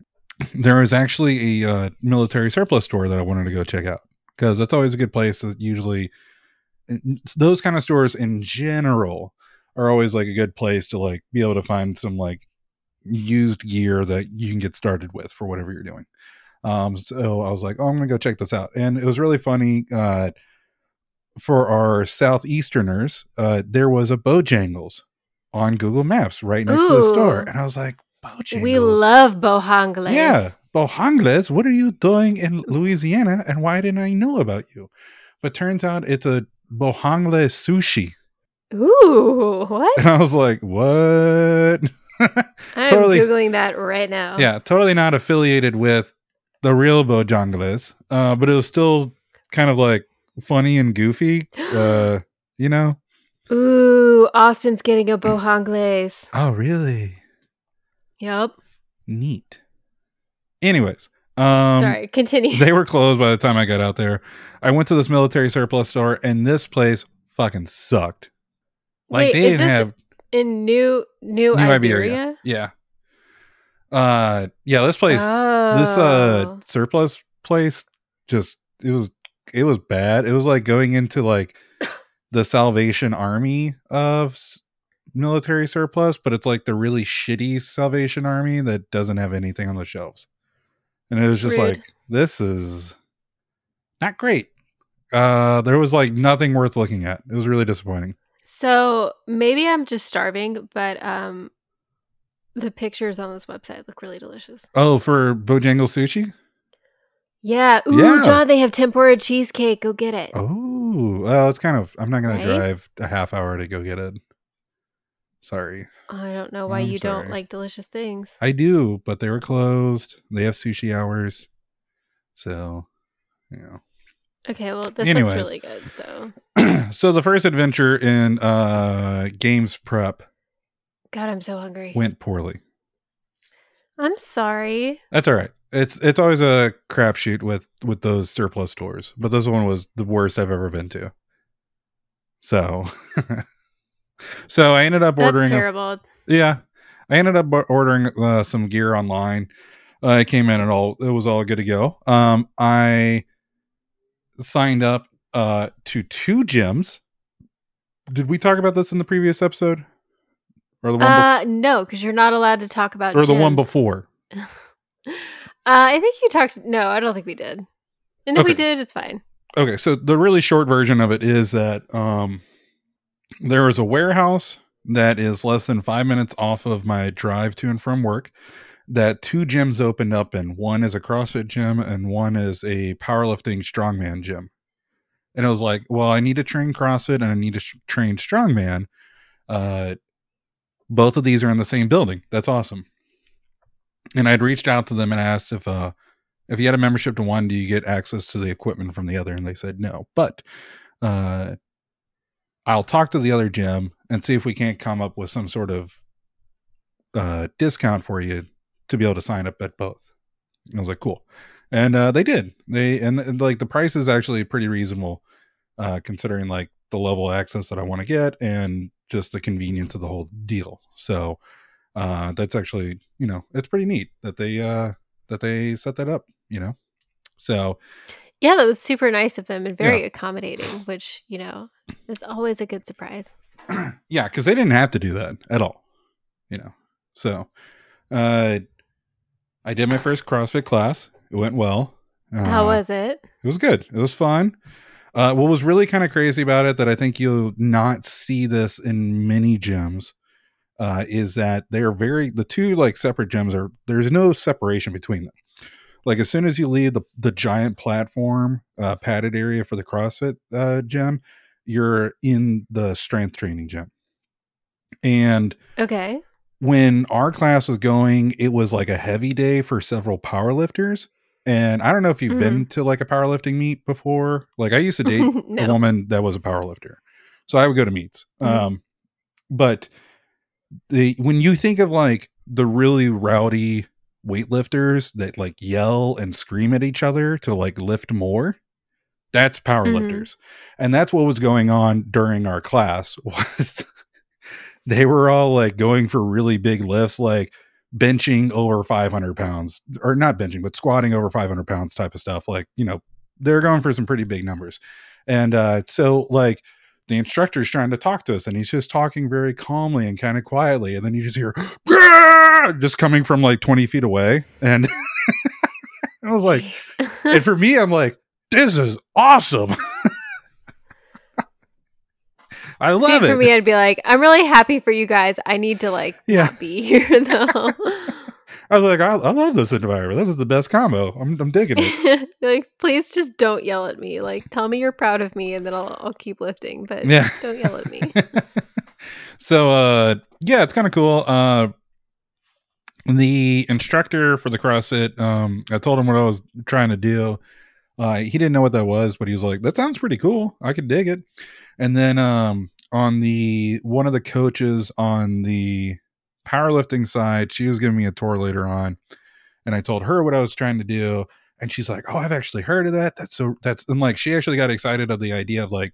Speaker 1: there was actually a uh, military surplus store that I wanted to go check out because that's always a good place. That usually, those kind of stores in general are always like a good place to like be able to find some like used gear that you can get started with for whatever you're doing. Um, so I was like, oh, I'm gonna go check this out, and it was really funny. Uh, for our southeasterners, uh, there was a Bojangles on Google Maps right next to the store, and I was like, Bojangles.
Speaker 2: we love bohangles
Speaker 1: Yeah, Bojangles. What are you doing in Louisiana, and why didn't I know about you? But turns out it's a Bohangle sushi,
Speaker 2: ooh what
Speaker 1: and I was like, what? (laughs)
Speaker 2: i'm
Speaker 1: totally-
Speaker 2: googling that right now
Speaker 1: yeah, totally not affiliated with the real Bojangles, uh, but it was still kind of like funny and goofy. Uh, (gasps) you know?
Speaker 2: Ooh, Austin's getting a bohangles.
Speaker 1: Oh, really?
Speaker 2: Yep.
Speaker 1: Neat. Anyways, um,
Speaker 2: Sorry, continue.
Speaker 1: they were closed by the time I got out there. I went to this military surplus store, and this place fucking sucked. Like
Speaker 2: Wait,
Speaker 1: they didn't have
Speaker 2: in New New,
Speaker 1: New
Speaker 2: Iberia?
Speaker 1: Iberia. Yeah. Uh, yeah. This place,
Speaker 2: Oh.
Speaker 1: this uh surplus place, just it was it was bad. It was like going into like the Salvation Army of military surplus, but it's like the really shitty Salvation Army that doesn't have anything on the shelves. And it was just
Speaker 2: Rude.
Speaker 1: like this is not great. Uh, there was like nothing worth looking at. It was really disappointing.
Speaker 2: So maybe I'm just starving, but um, the pictures on this website look really delicious.
Speaker 1: Oh, for Bojangle sushi.
Speaker 2: Yeah. Ooh,
Speaker 1: Yeah.
Speaker 2: John, they have tempura cheesecake. Go get it.
Speaker 1: Oh, well, it's kind of. I'm not going
Speaker 2: Right?
Speaker 1: to drive a half hour to go get it. Sorry,
Speaker 2: I don't know why
Speaker 1: I'm
Speaker 2: you don't like delicious things.
Speaker 1: I do, but they were closed. They have sushi hours, so you know.
Speaker 2: Okay, well, this
Speaker 1: Anyways.
Speaker 2: looks really good. So, (clears throat)
Speaker 1: so the first adventure in uh games prep
Speaker 2: God, I'm so hungry.
Speaker 1: went poorly.
Speaker 2: I'm sorry.
Speaker 1: That's all right. It's it's always a crapshoot with with those surplus stores, but this one was the worst I've ever been to. So, (laughs) so I ended up
Speaker 2: That's
Speaker 1: ordering. A,
Speaker 2: terrible.
Speaker 1: yeah, I ended up ordering uh, some gear online. Uh, it came in and all it was all good to go. Um, I signed up uh to two gyms. Did we talk about this in the previous episode, or the one bef-
Speaker 2: Uh, no, because you're not allowed to talk about
Speaker 1: or the one before? (laughs)
Speaker 2: Uh, I think you talked. No, I don't think we did. And if we did, it's fine.
Speaker 1: Okay, so the really short version of it is that um, there is a warehouse that is less than five minutes off of my drive to and from work. that two gyms opened up and one is a CrossFit gym and one is a powerlifting strongman gym. And I was like, well, I need to train CrossFit and I need to sh- train strongman. Uh, both of these are in the same building. That's awesome. And I'd reached out to them and asked if uh if you had a membership to one, do you get access to the equipment from the other? And they said no. But uh I'll talk to the other gym and see if we can't come up with some sort of uh discount for you to be able to sign up at both. And I was like, cool. And uh they did. They and, and like the price is actually pretty reasonable uh considering like the level of access that I want to get and just the convenience of the whole deal. So uh that's actually, you know, it's pretty neat that they uh that they set that up, you know. So
Speaker 2: Yeah, that was super nice of them and very
Speaker 1: Yeah.
Speaker 2: accommodating, which, you know, is always a good surprise. (clears throat)
Speaker 1: yeah, because they didn't have to do that at all, you know. So uh I did my first CrossFit class. It went well.
Speaker 2: How
Speaker 1: Uh,
Speaker 2: was it?
Speaker 1: It was good. It was fun. Uh, what was really kind of crazy about it that I think you'll not see this in many gyms uh, is that they are very the two like separate gyms are there's no separation between them. Like as soon as you leave the the giant platform uh, padded area for the CrossFit uh, gym, you're in the strength training gym. And
Speaker 2: Okay.
Speaker 1: when our class was going, it was like a heavy day for several powerlifters. And I don't know if you've been to like a powerlifting meet before. Like I used to date (laughs) a woman that was a powerlifter. So I would go to meets.
Speaker 2: Mhm.
Speaker 1: Um but the when you think of like the really rowdy weightlifters that like yell and scream at each other to like lift more, that's powerlifters. And that's what was going on during our class (laughs) was they were all like going for really big lifts like benching over 500 pounds or not benching but squatting over 500 pounds type of stuff like you know they're going for some pretty big numbers. And uh so like the instructor's trying to talk to us and he's just talking very calmly and kind of quietly and then you just hear Just coming from like 20 feet away and (laughs) i was like and for me i'm like this is awesome (laughs) i
Speaker 2: See,
Speaker 1: love
Speaker 2: for me, I'd be like, I'm really happy for you guys. I need to like
Speaker 1: Yeah.
Speaker 2: not be (laughs) here though.
Speaker 1: i was like I, I love this environment this is the best combo i'm, I'm digging it
Speaker 2: like, please just don't yell at me. Like, tell me you're proud of me, and then I'll I'll keep lifting. But
Speaker 1: yeah
Speaker 2: don't yell at me.
Speaker 1: so uh yeah it's kind of cool uh the instructor for the crossfit um i told him what i was trying to do uh he didn't know what that was but he was like that sounds pretty cool i could dig it and then um on the one of the coaches on the powerlifting side she was giving me a tour later on and i told her what i was trying to do and she's like oh i've actually heard of that that's so that's and like she actually got excited of the idea of like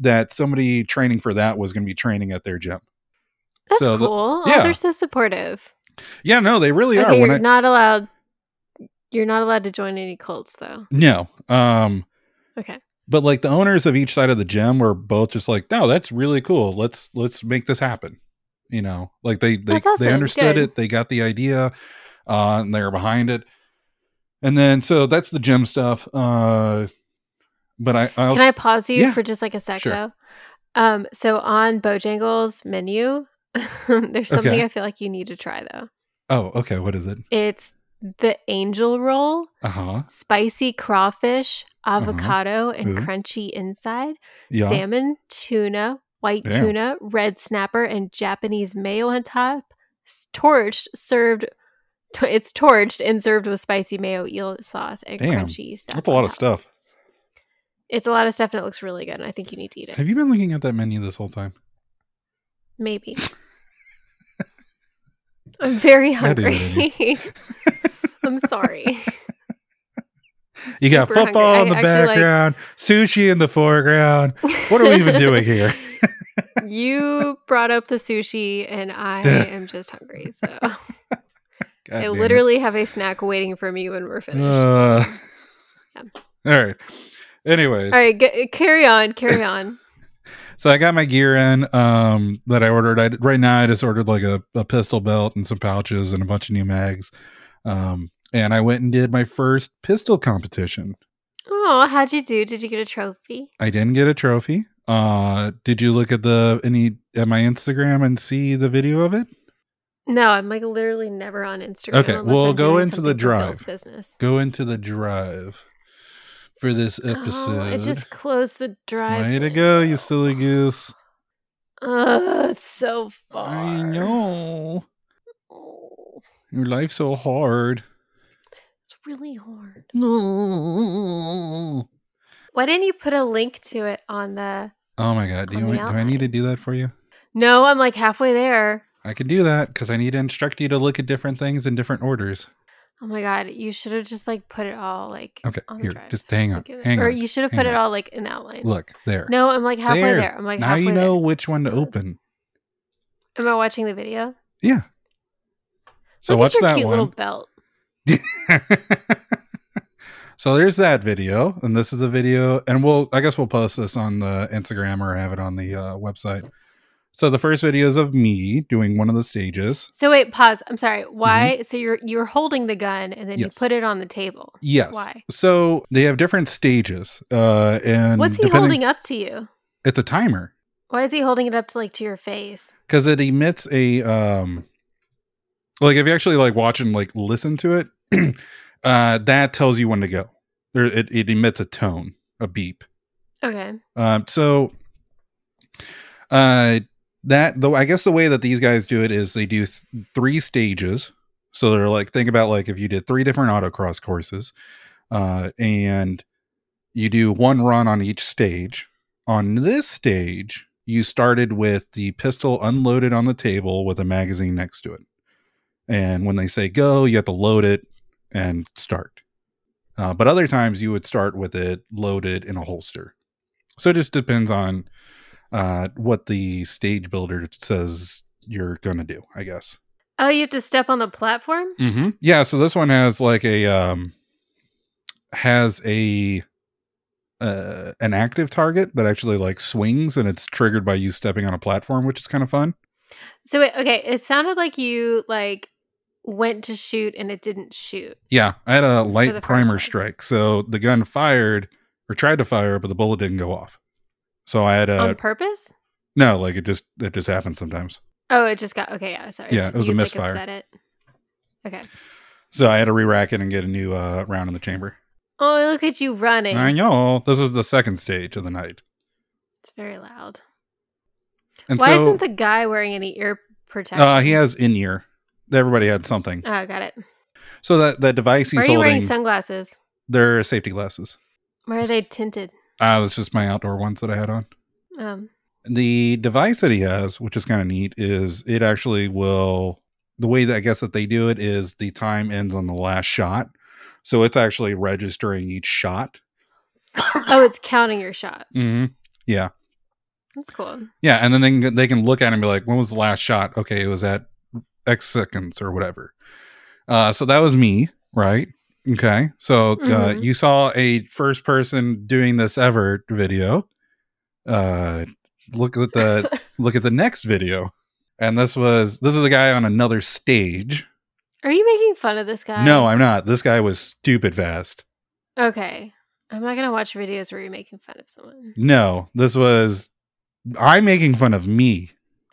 Speaker 1: that somebody training for that was going to be training at their gym
Speaker 2: That's
Speaker 1: So the-
Speaker 2: cool.
Speaker 1: yeah.
Speaker 2: Oh, they're so supportive.
Speaker 1: Yeah no they really
Speaker 2: okay,
Speaker 1: are
Speaker 2: you're
Speaker 1: i
Speaker 2: not allowed. You're not allowed to join any cults, though.
Speaker 1: no um
Speaker 2: Okay.
Speaker 1: but like the owners of each side of the gym were both just like no that's really cool let's let's make this happen you know like they they,
Speaker 2: awesome.
Speaker 1: they understood
Speaker 2: Good.
Speaker 1: it they got the idea uh and they were behind it and then so that's the gym stuff uh but i, I
Speaker 2: Can I pause you
Speaker 1: Yeah.
Speaker 2: for just like a sec,
Speaker 1: Sure.
Speaker 2: though? Um, so on Bojangles menu, (laughs) there's something
Speaker 1: Okay.
Speaker 2: I feel like you need to try though.
Speaker 1: oh okay what is it
Speaker 2: It's the angel roll,
Speaker 1: uh-huh
Speaker 2: spicy crawfish, avocado, and
Speaker 1: Ooh.
Speaker 2: crunchy inside,
Speaker 1: yeah
Speaker 2: salmon, tuna, white
Speaker 1: Damn.
Speaker 2: tuna, red snapper, and Japanese mayo on top. Torched, served. t- it's torched and served with spicy mayo eel sauce and
Speaker 1: Damn.
Speaker 2: crunchy stuff.
Speaker 1: that's a lot of stuff
Speaker 2: It's a lot of stuff and it looks really good. And I think you need to eat it.
Speaker 1: have you been looking at that menu this whole time
Speaker 2: Maybe. (laughs) I'm very
Speaker 1: I do that,
Speaker 2: hungry. (laughs) I'm sorry. (laughs)
Speaker 1: you got football in the
Speaker 2: like-
Speaker 1: background sushi in the foreground what are we even doing here (laughs)
Speaker 2: you brought up the sushi, and I am just hungry. So
Speaker 1: God
Speaker 2: I
Speaker 1: it.
Speaker 2: literally have a snack waiting for me when we're finished.
Speaker 1: Uh,
Speaker 2: so- Yeah.
Speaker 1: All right. Anyways,
Speaker 2: All right, g- carry on, carry on.
Speaker 1: So I got my gear in um, that I ordered. I right now I just ordered like a, a pistol belt and some pouches and a bunch of new mags. Um, and I went and did my first pistol competition.
Speaker 2: Oh, how'd you do? Did you get a trophy?
Speaker 1: I didn't get a trophy. Uh, did you look at the any at my Instagram and see the video of it?
Speaker 2: No, I'm like literally never on Instagram.
Speaker 1: Okay, well,
Speaker 2: I'm
Speaker 1: go into the
Speaker 2: something for Bill's
Speaker 1: drive.
Speaker 2: Business.
Speaker 1: Go into the drive for this episode.
Speaker 2: Oh, it just closed the drive.
Speaker 1: Way to go, you silly goose.
Speaker 2: Ugh, it's so far.
Speaker 1: I know.
Speaker 2: Oh,
Speaker 1: Your life's so hard.
Speaker 2: it's really hard.
Speaker 1: No. (laughs)
Speaker 2: Why didn't you put a link to it on the?
Speaker 1: Oh my god, do, you want, do I need to do that for you?
Speaker 2: No, I'm like halfway there.
Speaker 1: I can do that because I need to instruct you to look at different things in different orders.
Speaker 2: Oh my god, you should have just like put it all like
Speaker 1: Okay,
Speaker 2: on
Speaker 1: here,
Speaker 2: drive.
Speaker 1: just hang on.
Speaker 2: Like,
Speaker 1: Hang
Speaker 2: or
Speaker 1: on.
Speaker 2: you should have put it all like in outline.
Speaker 1: Look, there.
Speaker 2: No, I'm like
Speaker 1: It's
Speaker 2: halfway
Speaker 1: there.
Speaker 2: there. I'm like
Speaker 1: now you know
Speaker 2: there.
Speaker 1: which one to open.
Speaker 2: Am I watching the video?
Speaker 1: Yeah. So
Speaker 2: Look your
Speaker 1: that
Speaker 2: cute little
Speaker 1: one.
Speaker 2: belt. (laughs)
Speaker 1: so there's that video, and this is a video, and we'll I guess we'll post this on the Instagram or have it on the uh, website. So the first video is of me doing one of the stages.
Speaker 2: So wait, pause. I'm sorry. Why? So you're you're holding the gun and then
Speaker 1: Mm-hmm. Yes.
Speaker 2: you put it on the table.
Speaker 1: Yes.
Speaker 2: Why?
Speaker 1: So they have different stages, uh, and
Speaker 2: What's he holding up to you?
Speaker 1: It's a timer
Speaker 2: Why is he holding it up to like to your face?
Speaker 1: because it emits a um, like if you actually like watch and like listen to it, (clears throat) uh, that tells you when to go. There, it, it emits a tone, a beep.
Speaker 2: Okay.
Speaker 1: Um, so, uh, that though I guess the way that these guys do it is they do th- three stages. So they're like, think about like if you did three different autocross courses, uh, and you do one run on each stage. On this stage, you started with the pistol unloaded on the table with a magazine next to it. And when they say go, you have to load it and start. Uh, but other times you would start with it loaded in a holster. So it just depends on uh, what the stage builder says you're going to do, I guess.
Speaker 2: Oh, you have to step on the platform?
Speaker 1: Mm-hmm. Yeah. So this one has like a, um, has a, uh, an active target that actually like swings and it's triggered by you stepping on a platform, which is kind of fun.
Speaker 2: So wait, okay, it sounded like you like went to shoot and it didn't shoot.
Speaker 1: Yeah. I had a light primer strike. So the gun fired or tried to fire, but the bullet didn't go off. So I had a,
Speaker 2: on purpose?
Speaker 1: no, like it just, it just happens sometimes.
Speaker 2: Oh, it just got okay, yeah, sorry.
Speaker 1: Yeah, it was a
Speaker 2: You, like,
Speaker 1: misfire.
Speaker 2: upset it. Okay.
Speaker 1: So I had to re-rack it and get a new uh, round in the chamber.
Speaker 2: Oh, look at you running.
Speaker 1: I know. This was the second stage of the night.
Speaker 2: It's very loud.
Speaker 1: And
Speaker 2: Why
Speaker 1: so
Speaker 2: isn't the guy wearing any ear protection?
Speaker 1: uh, he has in ear. Everybody had something.
Speaker 2: Oh, got it.
Speaker 1: So that that device he's
Speaker 2: are you
Speaker 1: holding,
Speaker 2: wearing sunglasses?
Speaker 1: they're safety glasses.
Speaker 2: Why are they tinted?
Speaker 1: Ah, that's just my outdoor ones that I had on.
Speaker 2: Um,
Speaker 1: The device that he has, which is kind of neat, is it actually will. The way that I guess that they do it is the time ends on the last shot, so it's actually registering each shot.
Speaker 2: oh, it's counting your shots.
Speaker 1: Mm-hmm. Yeah,
Speaker 2: That's cool.
Speaker 1: yeah, and then they can, they can look at it and be like, "When was the last shot?" Okay, it was at X seconds or whatever. Uh, so that was me, right? Okay, so uh,
Speaker 2: Mhm.
Speaker 1: you saw a first person doing this ever video. Uh, look at the (laughs) look at the next video, and this was this is a guy on another stage.
Speaker 2: Are you making fun of this guy?
Speaker 1: No, I'm not. This guy was stupid fast.
Speaker 2: Okay. I'm not gonna watch videos where you're making fun of someone.
Speaker 1: No, this was I'm making fun of me.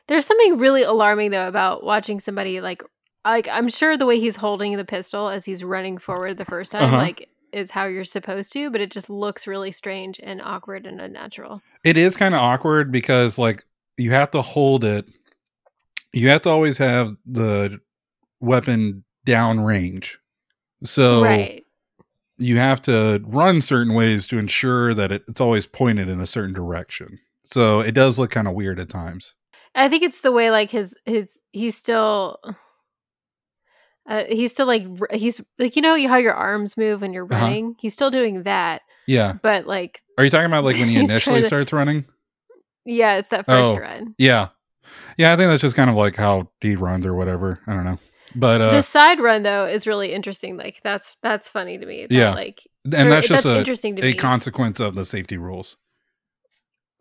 Speaker 2: There's something really alarming though about watching somebody like like I'm sure the way he's holding the pistol as he's running forward the first time
Speaker 1: Uh-huh.
Speaker 2: like is how you're supposed to, but it just looks really strange and awkward and unnatural.
Speaker 1: It is kind of awkward because like you have to hold it. You have to always have the weapon down range. So
Speaker 2: right.
Speaker 1: you have to run certain ways to ensure that it, it's always pointed in a certain direction. So it does look kind of weird at times.
Speaker 2: I think it's the way like his his he's still uh, he's still like he's like you know how your arms move when you're
Speaker 1: Uh-huh.
Speaker 2: running. He's still doing that,
Speaker 1: Yeah.
Speaker 2: but like
Speaker 1: Are you talking about like when he (laughs) initially
Speaker 2: kinda-
Speaker 1: starts running?
Speaker 2: yeah, it's that first
Speaker 1: Oh.
Speaker 2: run.
Speaker 1: Yeah. Yeah, I think that's just kind of like how he runs or whatever. I don't know. But uh
Speaker 2: the side run though is really interesting. Like that's that's funny to me. that,
Speaker 1: Yeah.
Speaker 2: like
Speaker 1: and that's just a,
Speaker 2: interesting to
Speaker 1: a
Speaker 2: me.
Speaker 1: consequence of the safety rules.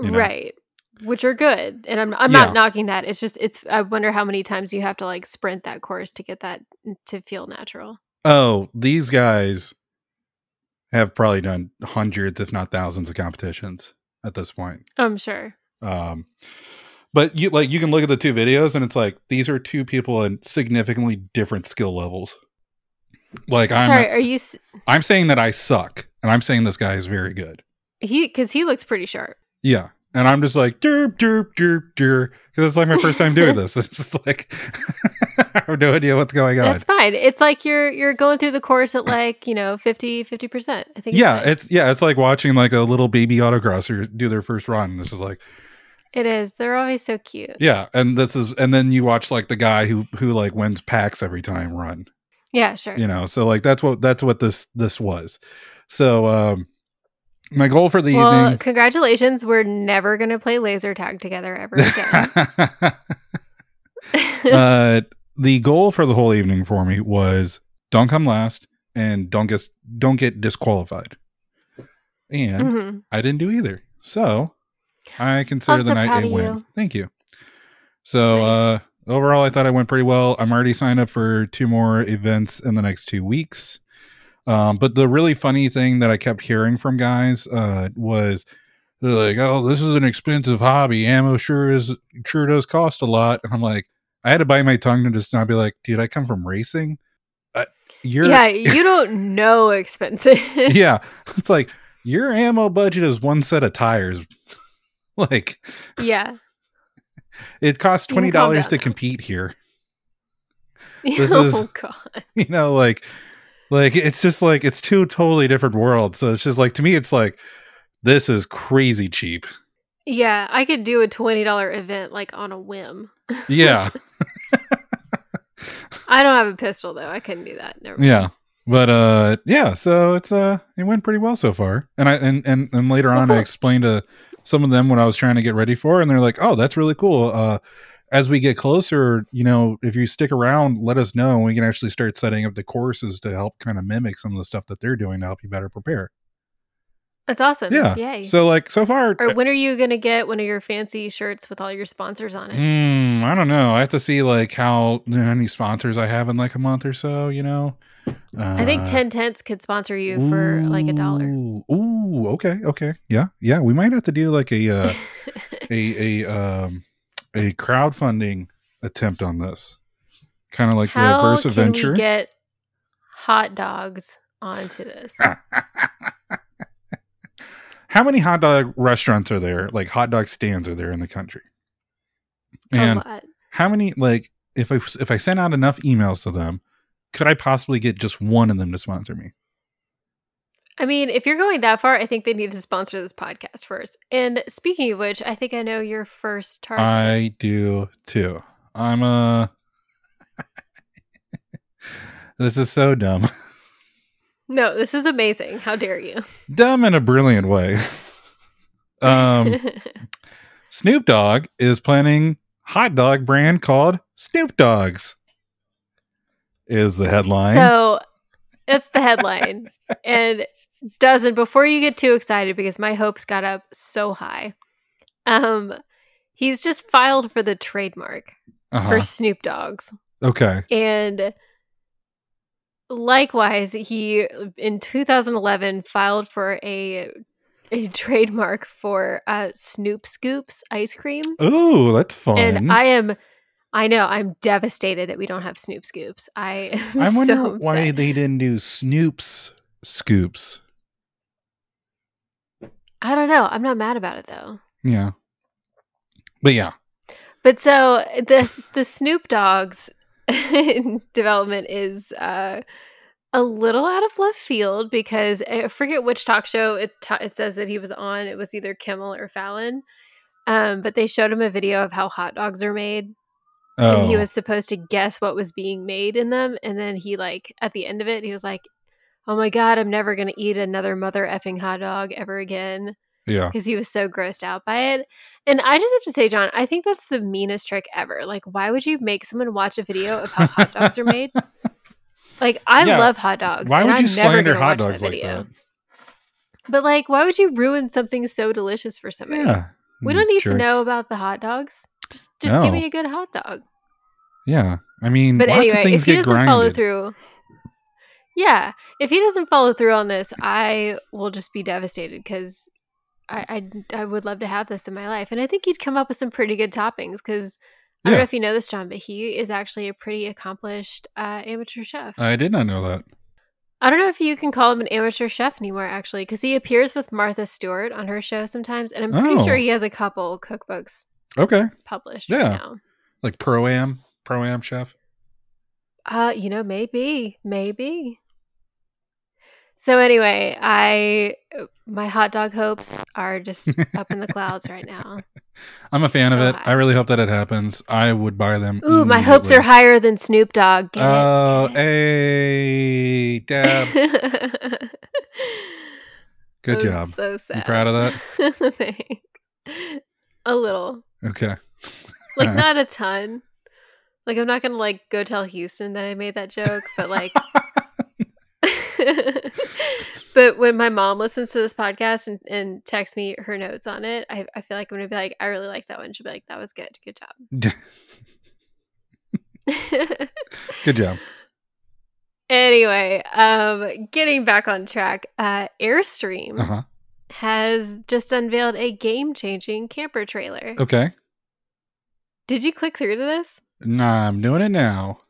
Speaker 1: you know.
Speaker 2: right which are good and i'm, I'm
Speaker 1: Yeah.
Speaker 2: not knocking that it's just it's i wonder how many times you have to like sprint that course to get that to feel natural
Speaker 1: Oh, these guys have probably done hundreds, if not thousands, of competitions at this point.
Speaker 2: i'm sure
Speaker 1: Um, but you like you can look at the two videos and it's like these are two people in significantly different skill levels. Like I'm
Speaker 2: Sorry, are you s-
Speaker 1: I'm saying that I suck, and I'm saying this guy is very good.
Speaker 2: he? Because he looks pretty sharp.
Speaker 1: Yeah. And I'm just like derp derp derp derp because it's like my first time doing (laughs) this. (laughs) It's just like (laughs) I have no idea what's going on.
Speaker 2: That's fine. It's like you're you're going through the course at like you know 50 50 percent. I think.
Speaker 1: yeah,
Speaker 2: fine.
Speaker 1: it's yeah, it's like watching like a little baby autocrosser do their first run. This is like
Speaker 2: it is. They're always so cute.
Speaker 1: yeah, and this is and then you watch like the guy who who like wins PAX every time run.
Speaker 2: Yeah, sure.
Speaker 1: You know, so like that's what that's what this this was. So um my goal for the
Speaker 2: well,
Speaker 1: evening
Speaker 2: congratulations. We're never gonna play laser tag together ever (laughs) again. (laughs)
Speaker 1: uh, the goal for the whole evening for me was don't come last and don't get don't get disqualified. And
Speaker 2: Mhm.
Speaker 1: I didn't do either. So I consider
Speaker 2: I'm
Speaker 1: the
Speaker 2: so
Speaker 1: night a win.
Speaker 2: you.
Speaker 1: Thank you. So
Speaker 2: Nice.
Speaker 1: uh overall I thought I went pretty well. I'm already signed up for two more events in the next two weeks. Um, but the really funny thing that I kept hearing from guys uh was they're like, "Oh, this is an expensive hobby. Ammo sure is sure does cost a lot." And I'm like, I had to bite my tongue to just not be like, "Dude, I come from racing." Uh, you're
Speaker 2: yeah, (laughs) you don't know expensive. (laughs)
Speaker 1: yeah. It's like your ammo budget is one set of tires. (laughs) like
Speaker 2: yeah.
Speaker 1: it costs twenty dollars to compete here. This
Speaker 2: oh
Speaker 1: is-
Speaker 2: god.
Speaker 1: You know, like like it's just like it's two totally different worlds. So it's just like to me, it's like this is crazy cheap.
Speaker 2: Yeah, I could do a twenty dollar event like on a whim.
Speaker 1: Yeah. (laughs) (laughs)
Speaker 2: I don't have a pistol though. I couldn't do that. Never. mind.
Speaker 1: Yeah. But uh yeah, so it's uh it went pretty well so far. And I and and, and later on I explained to some of them what I was trying to get ready for and they're like, "Oh, that's really cool. Uh as we get closer, you know, if you stick around, let us know and we can actually start setting up the courses to help kind of mimic some of the stuff that they're doing to help you better prepare."
Speaker 2: That's awesome.
Speaker 1: Yeah.
Speaker 2: Yay.
Speaker 1: So like so far
Speaker 2: or when are you gonna get one of your fancy shirts with all your sponsors on it?
Speaker 1: Hmm, I don't know. I have to see like how many sponsors I have in like a month or so, you know.
Speaker 2: I think
Speaker 1: Uh,
Speaker 2: ten tenths could sponsor you for like a dollar.
Speaker 1: Ooh, Ooh, okay, okay. Yeah, yeah. We might have to do like a uh, (laughs) a a um a crowdfunding attempt on this. Kind of like
Speaker 2: How
Speaker 1: the Verse
Speaker 2: can
Speaker 1: Adventure.
Speaker 2: we get hot dogs onto this? (laughs)
Speaker 1: How many hot dog restaurants are there? Like hot dog stands are there in the country? And how many like if I if I sent out enough emails to them, could I possibly get just one of them to sponsor me?
Speaker 2: I mean, if you're going that far, I think they need to sponsor this podcast first. And speaking of which, I think I know your first target.
Speaker 1: I do too. I'm a. (laughs) this is so dumb, (laughs)
Speaker 2: no, this is amazing. How dare you?
Speaker 1: dumb in a brilliant way. (laughs) Um, Snoop Dogg is planning hot dog brand called Snoop Dogs. Is the headline?
Speaker 2: so that's the headline. and doesn't before you get too excited because my hopes got up so high. Um he's just filed for the trademark
Speaker 1: uh-huh.
Speaker 2: for Snoop Dogs.
Speaker 1: Okay.
Speaker 2: And likewise, he in 2011 filed for a a (laughs) trademark for uh, Snoop Scoops ice cream.
Speaker 1: Oh, that's fun.
Speaker 2: And I am, I know, I'm devastated that we don't have Snoop Scoops. I
Speaker 1: I (laughs) wonder
Speaker 2: so
Speaker 1: why they didn't do Snoop's scoops.
Speaker 2: I don't know. I'm not mad about it though.
Speaker 1: Yeah. But yeah.
Speaker 2: But so this the Snoop Dogs (laughs) development is uh, a little out of left field because I forget which talk show it ta- it says that he was on. It was either Kimmel or Fallon. Um, but they showed him a video of how hot dogs are made,
Speaker 1: Oh.
Speaker 2: and he was supposed to guess what was being made in them. And then he like at the end of it, he was like, "Oh my god, I'm never gonna eat another mother effing hot dog ever again."
Speaker 1: yeah.
Speaker 2: because he was so grossed out by it. And I just have to say, John, I think that's the meanest trick ever. Like, why would you make someone watch a video of how hot dogs are made? (laughs) Like, I
Speaker 1: Yeah.
Speaker 2: love hot dogs.
Speaker 1: Why
Speaker 2: and
Speaker 1: would
Speaker 2: I'm
Speaker 1: you
Speaker 2: never
Speaker 1: slander hot dogs
Speaker 2: that
Speaker 1: like
Speaker 2: video.
Speaker 1: that?
Speaker 2: But like, why would you ruin something so delicious for somebody?
Speaker 1: Yeah.
Speaker 2: We
Speaker 1: hmm,
Speaker 2: don't need to know about the hot dogs. Just, just give me a good hot dog.
Speaker 1: Yeah. I mean,
Speaker 2: But anyway,
Speaker 1: things
Speaker 2: if he
Speaker 1: get
Speaker 2: doesn't
Speaker 1: grinded.
Speaker 2: follow through, yeah, if he doesn't follow through on this, I will just be devastated because I, I I would love to have this in my life, and I think he'd come up with some pretty good toppings because I don't know if you know this, John, but he is actually a pretty accomplished uh, amateur chef.
Speaker 1: I did not know that.
Speaker 2: I don't know if you can call him an amateur chef anymore, actually, because he appears with Martha Stewart on her show sometimes, and I'm pretty
Speaker 1: Oh.
Speaker 2: sure he has a couple cookbooks
Speaker 1: Okay.
Speaker 2: published
Speaker 1: Yeah.
Speaker 2: right now.
Speaker 1: Like pro am, pro am chef.
Speaker 2: Uh, you know, maybe, maybe. So anyway, I my hot dog hopes are just up in the clouds right now. (laughs)
Speaker 1: I'm a fan of it.
Speaker 2: high.
Speaker 1: I really hope that it happens. I would buy them.
Speaker 2: Ooh, my hopes are higher than Snoop Dogg. Get?
Speaker 1: Oh,
Speaker 2: Get
Speaker 1: hey, Dab. (laughs) Good job.
Speaker 2: So sad.
Speaker 1: You proud of that? (laughs)
Speaker 2: Thanks. A little,
Speaker 1: Okay.
Speaker 2: like not a ton. Like I'm not gonna like go tell Houston that I made that joke, but like. (laughs) but when my mom listens to this podcast and, and texts me her notes on it, I, I feel like I'm gonna be like, I really like that one. She'll be like, that was good. Good job. (laughs)
Speaker 1: Good job. (laughs)
Speaker 2: anyway, um, getting back on track, uh, Airstream
Speaker 1: Uh huh.
Speaker 2: has just unveiled a game changing camper trailer.
Speaker 1: Okay.
Speaker 2: Did you click through to this?
Speaker 1: Nah, I'm doing it now.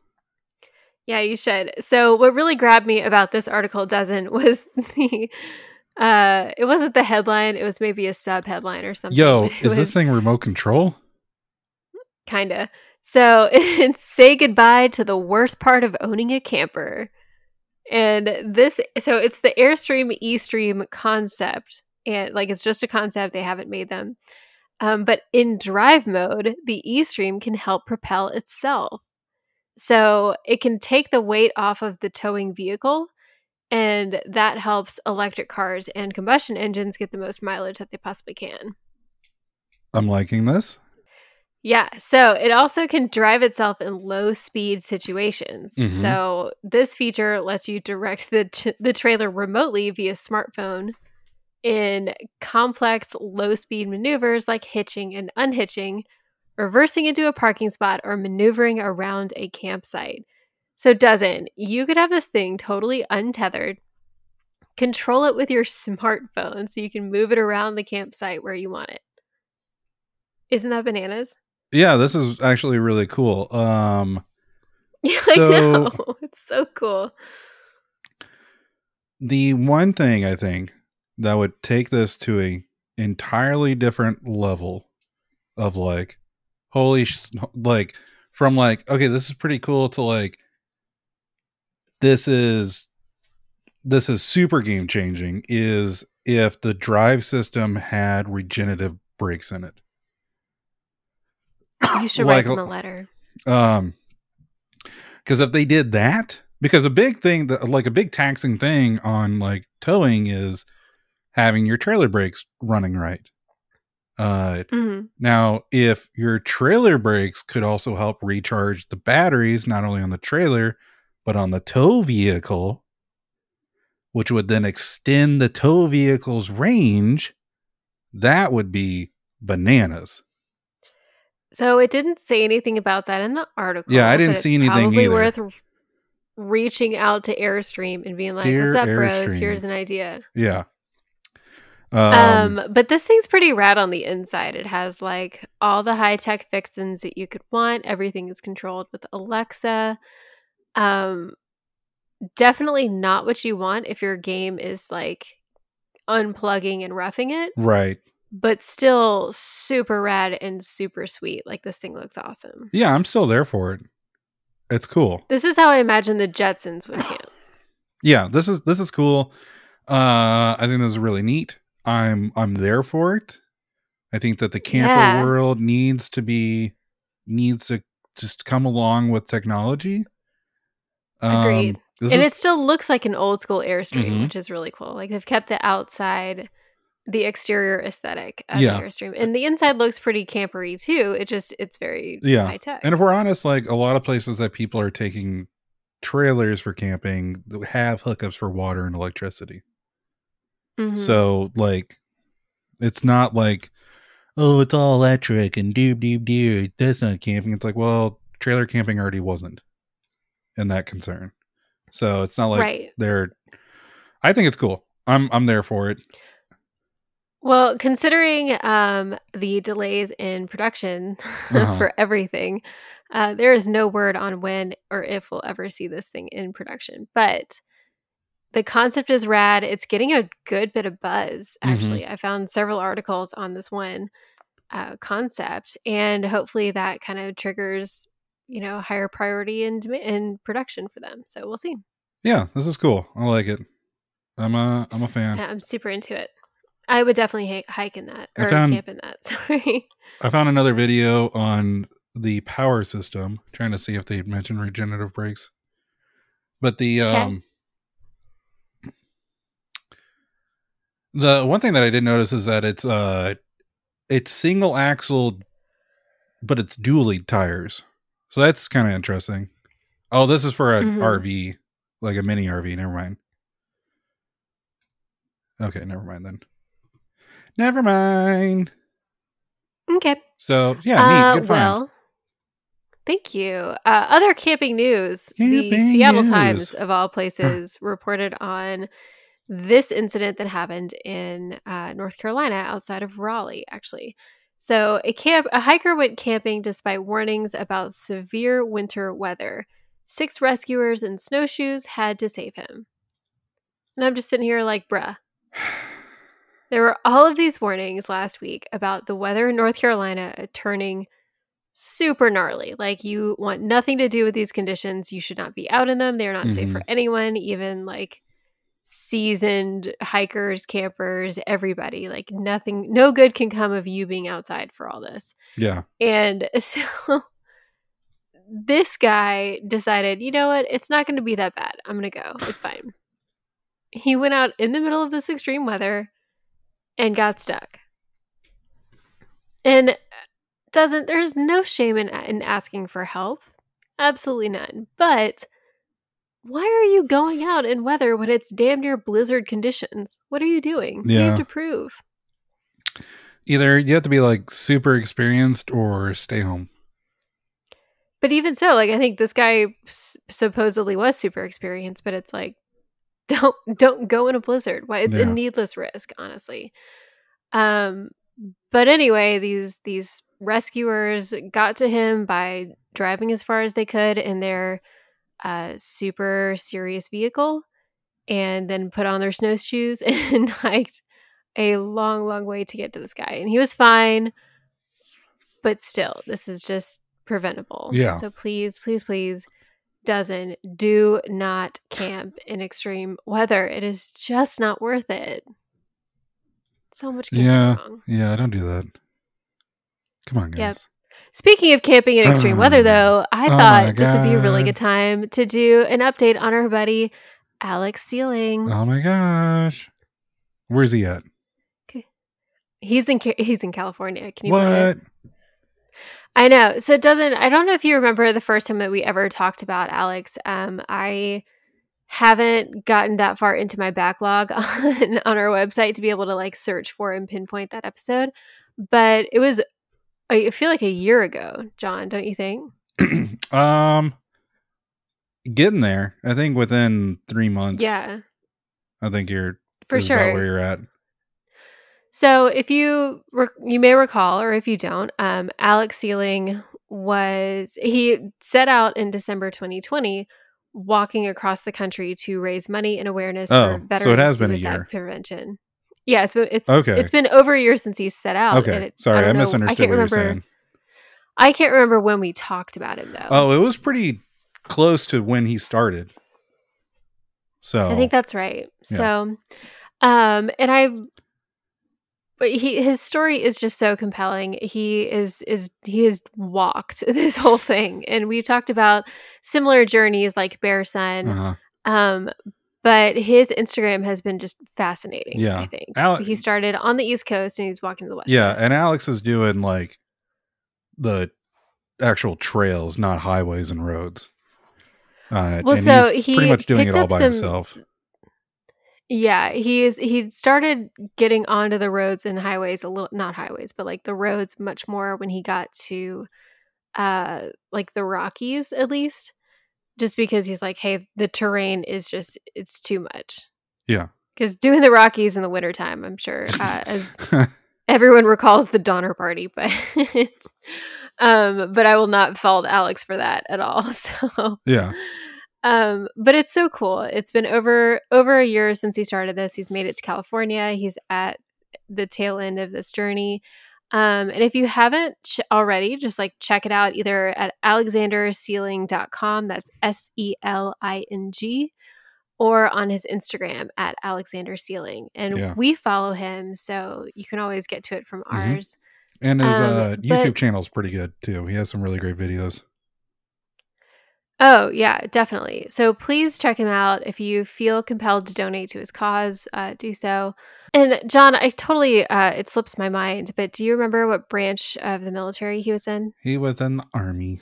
Speaker 2: Yeah, you should. So what really grabbed me about this article doesn't (laughs) was the uh it wasn't the headline, it was maybe a sub headline or something.
Speaker 1: Yo, is
Speaker 2: was
Speaker 1: this thing remote control?
Speaker 2: kinda. So (laughs) it's say goodbye to the worst part of owning a camper. And this so it's the Airstream eStream concept. And like it's just a concept, they haven't made them. Um, but in drive mode, the eStream can help propel itself. So it can take the weight off of the towing vehicle, and that helps electric cars and combustion engines get the most mileage that they possibly can.
Speaker 1: I'm liking this.
Speaker 2: Yeah, so it also can drive itself in low speed situations.
Speaker 1: Mhm.
Speaker 2: So this feature lets you direct the t- the trailer remotely via smartphone in complex low speed maneuvers like hitching and unhitching, reversing into a parking spot or maneuvering around a campsite. So doesn't you could have this thing totally untethered, control it with your (laughs) smartphone so you can move it around the campsite where you want it. Isn't that bananas?
Speaker 1: Yeah, this is actually really cool. Um, (laughs)
Speaker 2: Yeah,
Speaker 1: So-
Speaker 2: I know. (laughs) It's so cool.
Speaker 1: the one thing I think that would take this to a entirely different level of like, holy, sh- like from like, okay, this is pretty cool to like, this is this is super game changing. Is if the drive system had regenerative brakes in it.
Speaker 2: You should
Speaker 1: Like-
Speaker 2: write them a letter.
Speaker 1: Um, because if they did that, because a big thing that like a big taxing thing on like towing is having your trailer brakes running right. Uh,
Speaker 2: Mhm.
Speaker 1: now if your trailer brakes could also help recharge the batteries not only on the trailer but on the tow vehicle, which would then extend the tow vehicle's range, that would be bananas.
Speaker 2: So it didn't say anything about that in the article.
Speaker 1: Yeah, I didn't see anything
Speaker 2: Probably
Speaker 1: either.
Speaker 2: worth reaching out to Airstream and being like,
Speaker 1: Dear
Speaker 2: "What's up, bros?
Speaker 1: Airstream."
Speaker 2: Here's an idea."
Speaker 1: Yeah.
Speaker 2: Um,
Speaker 1: Um,
Speaker 2: but this thing's pretty rad on the inside. It has like all the high tech fixins that you could want. Everything is controlled with Alexa. Um, definitely not what you want if your game is like unplugging and roughing it,
Speaker 1: right.
Speaker 2: but still super rad and super sweet. Like this thing looks awesome.
Speaker 1: Yeah, I'm still there for it. It's cool.
Speaker 2: This is how I imagine the Jetsons would camp.
Speaker 1: Yeah, this is this is cool. Uh I think this is really neat. I'm I'm there for it. I think that the camper
Speaker 2: Yeah.
Speaker 1: world needs to be needs to just come along with technology.
Speaker 2: Agreed.
Speaker 1: Um, this
Speaker 2: and
Speaker 1: is-
Speaker 2: it still looks like an old school Airstream,
Speaker 1: Mhm.
Speaker 2: which is really cool. Like they've kept it outside the exterior aesthetic of
Speaker 1: Yeah.
Speaker 2: the Airstream. And the inside looks pretty campery too. It just it's very
Speaker 1: Yeah.
Speaker 2: high tech.
Speaker 1: and if we're honest, like a lot of places that people are taking trailers for camping have hookups for water and electricity.
Speaker 2: Mhm.
Speaker 1: So like it's not like oh it's all electric and doob doob doo that's not camping. It's like well trailer camping already wasn't in that concern. So it's not like
Speaker 2: right.
Speaker 1: they're I think it's cool. I'm I'm there for it.
Speaker 2: Well, considering um, the delays in production (laughs)
Speaker 1: Uh-huh.
Speaker 2: for everything, uh, there is no word on when or if we'll ever see this thing in production. But the concept is rad. It's getting a good bit of buzz,
Speaker 1: Mhm.
Speaker 2: actually. I found several articles on this one uh, concept, and hopefully that kind of triggers, you know, higher priority in, dem- in production for them. So we'll see.
Speaker 1: Yeah, this is cool. I like it. I'm a I'm a fan.
Speaker 2: Yeah, I'm super into it. I would definitely ha- hike in that
Speaker 1: I
Speaker 2: or
Speaker 1: found-
Speaker 2: camp in that. (laughs) Sorry.
Speaker 1: I found another video on the power system, trying to see if they mentioned regenerative brakes. But the
Speaker 2: Okay.
Speaker 1: um the one thing that I did notice is that it's uh it's single axle but it's dual lead tires. So that's kind of interesting. Oh, this is for a
Speaker 2: Mhm.
Speaker 1: RV, like a mini RV, never mind. Okay, never mind then. Never mind.
Speaker 2: Okay.
Speaker 1: So yeah,
Speaker 2: Uh,
Speaker 1: neat, good find.
Speaker 2: well, thank you. Uh, other camping news: the Seattle
Speaker 1: news.
Speaker 2: Times, of all places, reported on this incident that happened in uh, North Carolina, outside of Raleigh, actually. So, a camp, a hiker went camping despite warnings about severe winter weather. Six rescuers in snowshoes had to save him. And I'm just sitting here like, bruh. (sighs) There were all of these warnings last week about the weather in North Carolina turning super gnarly. Like, you want nothing to do with these conditions. You should not be out in them. They're not safe for anyone, even like seasoned hikers, campers, everybody. Like, nothing, no good can come of you being outside for all this.
Speaker 1: Yeah.
Speaker 2: And (laughs) so this guy decided, you know what? It's not going to be that bad. I'm going to go. It's (sighs) fine. He went out in the middle of this extreme weather and got stuck. And uh, doesn't, there's no shame in, in asking for help. Absolutely none. But why are you going out in weather when it's damn near blizzard conditions? What are you doing? Do you have to prove?
Speaker 1: Either you have to be like super experienced or stay home.
Speaker 2: But even so, like I think this guy s- supposedly was super experienced, but it's like (laughs) don't don't go in a blizzard. Why it's
Speaker 1: Yeah.
Speaker 2: a needless risk, honestly. Um but anyway, these these rescuers got to him by driving as far as they could in their uh super serious vehicle and then put on their snowshoes (laughs) and hiked a long long way to get to this guy. And he was fine, but still, this is just preventable.
Speaker 1: Yeah.
Speaker 2: So please, please, please, doesn't do not camp in extreme weather. It is just not worth it. So much
Speaker 1: Yeah.
Speaker 2: wrong.
Speaker 1: Yeah, I don't do that. Come on, guys.
Speaker 2: Yep. Speaking of camping in extreme weather, (sighs) though, I
Speaker 1: Oh
Speaker 2: thought this would be a really good time to do an update on our buddy Alex Sealing.
Speaker 1: Oh my gosh. Where's he at?
Speaker 2: He's in he's in California. Can you?
Speaker 1: What?
Speaker 2: I know. So it doesn't I don't know if you remember the first time that we ever talked about Alex. Um I haven't gotten that far into my backlog (laughs) on on our website to be able to like search for and pinpoint that episode. But it was I feel like a year ago, John, don't you think? (clears throat)
Speaker 1: um getting there. I think within three months.
Speaker 2: Yeah,
Speaker 1: I think you're
Speaker 2: for
Speaker 1: sure where you're at.
Speaker 2: So if you rec- you may recall, or if you don't, um, Alex Sealing was he set out in December 2020, walking across the country to raise money and awareness
Speaker 1: Oh,
Speaker 2: for
Speaker 1: so
Speaker 2: veteran
Speaker 1: it has been a
Speaker 2: suicide
Speaker 1: year.
Speaker 2: prevention. Yeah, it's been it's
Speaker 1: Okay.
Speaker 2: it's been over a year since he set out.
Speaker 1: okay.
Speaker 2: it-
Speaker 1: Sorry, I,
Speaker 2: know-
Speaker 1: misunderstood
Speaker 2: can't
Speaker 1: what you're saying.
Speaker 2: I can't remember when we talked about him though.
Speaker 1: Oh, it was pretty close to when he started. So
Speaker 2: I think that's right.
Speaker 1: Yeah.
Speaker 2: So, um, and I, but he his story is just so compelling. He is is he has walked (laughs) this whole thing, and we've talked about similar journeys like Bear Sun.
Speaker 1: uh-huh.
Speaker 2: Um, but his Instagram has been just fascinating.
Speaker 1: Yeah.
Speaker 2: I think
Speaker 1: Ale-
Speaker 2: he started on the East Coast and he's walking to the West.
Speaker 1: yeah,
Speaker 2: Coast.
Speaker 1: and Alex is doing like the actual trails, not highways and roads. Uh,
Speaker 2: Well, so
Speaker 1: he's
Speaker 2: he
Speaker 1: pretty much doing it all by
Speaker 2: some-
Speaker 1: himself.
Speaker 2: Yeah, he's he started getting onto the roads and highways a little not highways, but like the roads much more when he got to uh like the Rockies at least. Just because he's like, hey, the terrain is just it's too much.
Speaker 1: Yeah.
Speaker 2: because doing the Rockies in the wintertime, I'm sure, uh, as (laughs) everyone recalls the Donner Party, but (laughs) um, but I will not fault Alex for that at all. (laughs) So
Speaker 1: yeah.
Speaker 2: um, but it's so cool. It's been over over a year since he started this. He's made it to California. He's at the tail end of this journey. Um, and if you haven't ch- already, just like check it out either at alexandersealing.com, that's S E L I N G, or on his Instagram at Alexander Sealing. And
Speaker 1: Yeah.
Speaker 2: we follow him, so you can always get to it from
Speaker 1: Mhm.
Speaker 2: ours.
Speaker 1: And his
Speaker 2: Um,
Speaker 1: uh, YouTube channel is pretty good too. He has some really great videos.
Speaker 2: Oh, yeah, definitely. So please check him out. If you feel compelled to donate to his cause, uh, do so. And John, I totally, uh, it slips my mind, but do you remember what branch of the military he was in?
Speaker 1: He was in the army.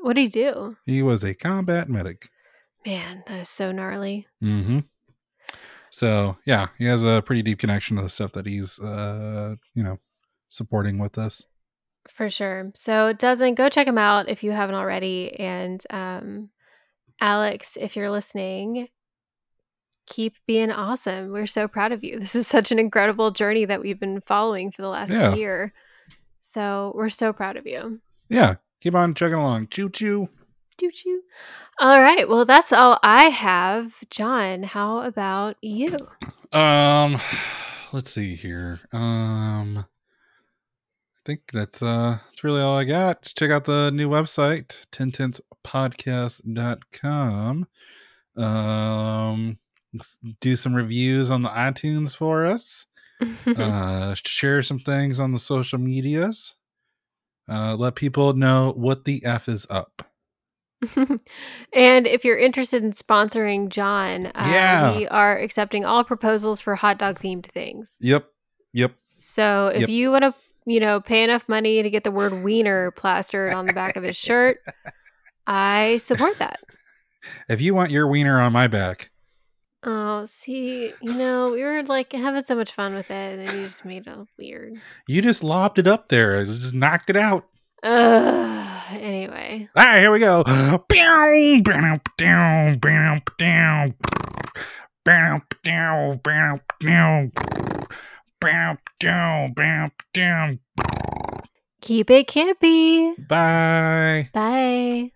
Speaker 2: What did he do?
Speaker 1: He was a combat medic.
Speaker 2: Man, that is so gnarly.
Speaker 1: Mm-hmm. So yeah, he has a pretty deep connection to the stuff that he's uh, you know, supporting with us.
Speaker 2: For sure. So, doesn't go check him out if you haven't already. And um, Alex, if you're listening, keep being awesome. We're so proud of you. This is such an incredible journey that we've been following for the last
Speaker 1: Yeah.
Speaker 2: year. So, we're so proud of you.
Speaker 1: Yeah. Keep on chugging along. Choo choo.
Speaker 2: Choo choo. All right. Well, that's all I have. John, how about you?
Speaker 1: Um (sighs) let's see here. Um think that's uh that's really all I got. Just check out the new website, tententhspodcast.com. Um do some reviews on the iTunes for us. (laughs) uh share some things on the social medias. Uh let people know what the F is up.
Speaker 2: and if you're interested in sponsoring John, uh,
Speaker 1: Yeah.
Speaker 2: we are accepting all proposals for hot dog themed things.
Speaker 1: Yep. Yep.
Speaker 2: So if
Speaker 1: Yep.
Speaker 2: you want to, you know, pay enough money to get the word wiener (laughs) plastered on the back of his shirt, I support that.
Speaker 1: If you want your wiener on my back,
Speaker 2: Oh, see, you know, we were like having so much fun with it, and then you just made it weird.
Speaker 1: you just lobbed it up there. Just knocked it out.
Speaker 2: Ugh. Anyway,
Speaker 1: All right, here we go. Bow, down.
Speaker 2: keep it campy.
Speaker 1: Bye.
Speaker 2: Bye.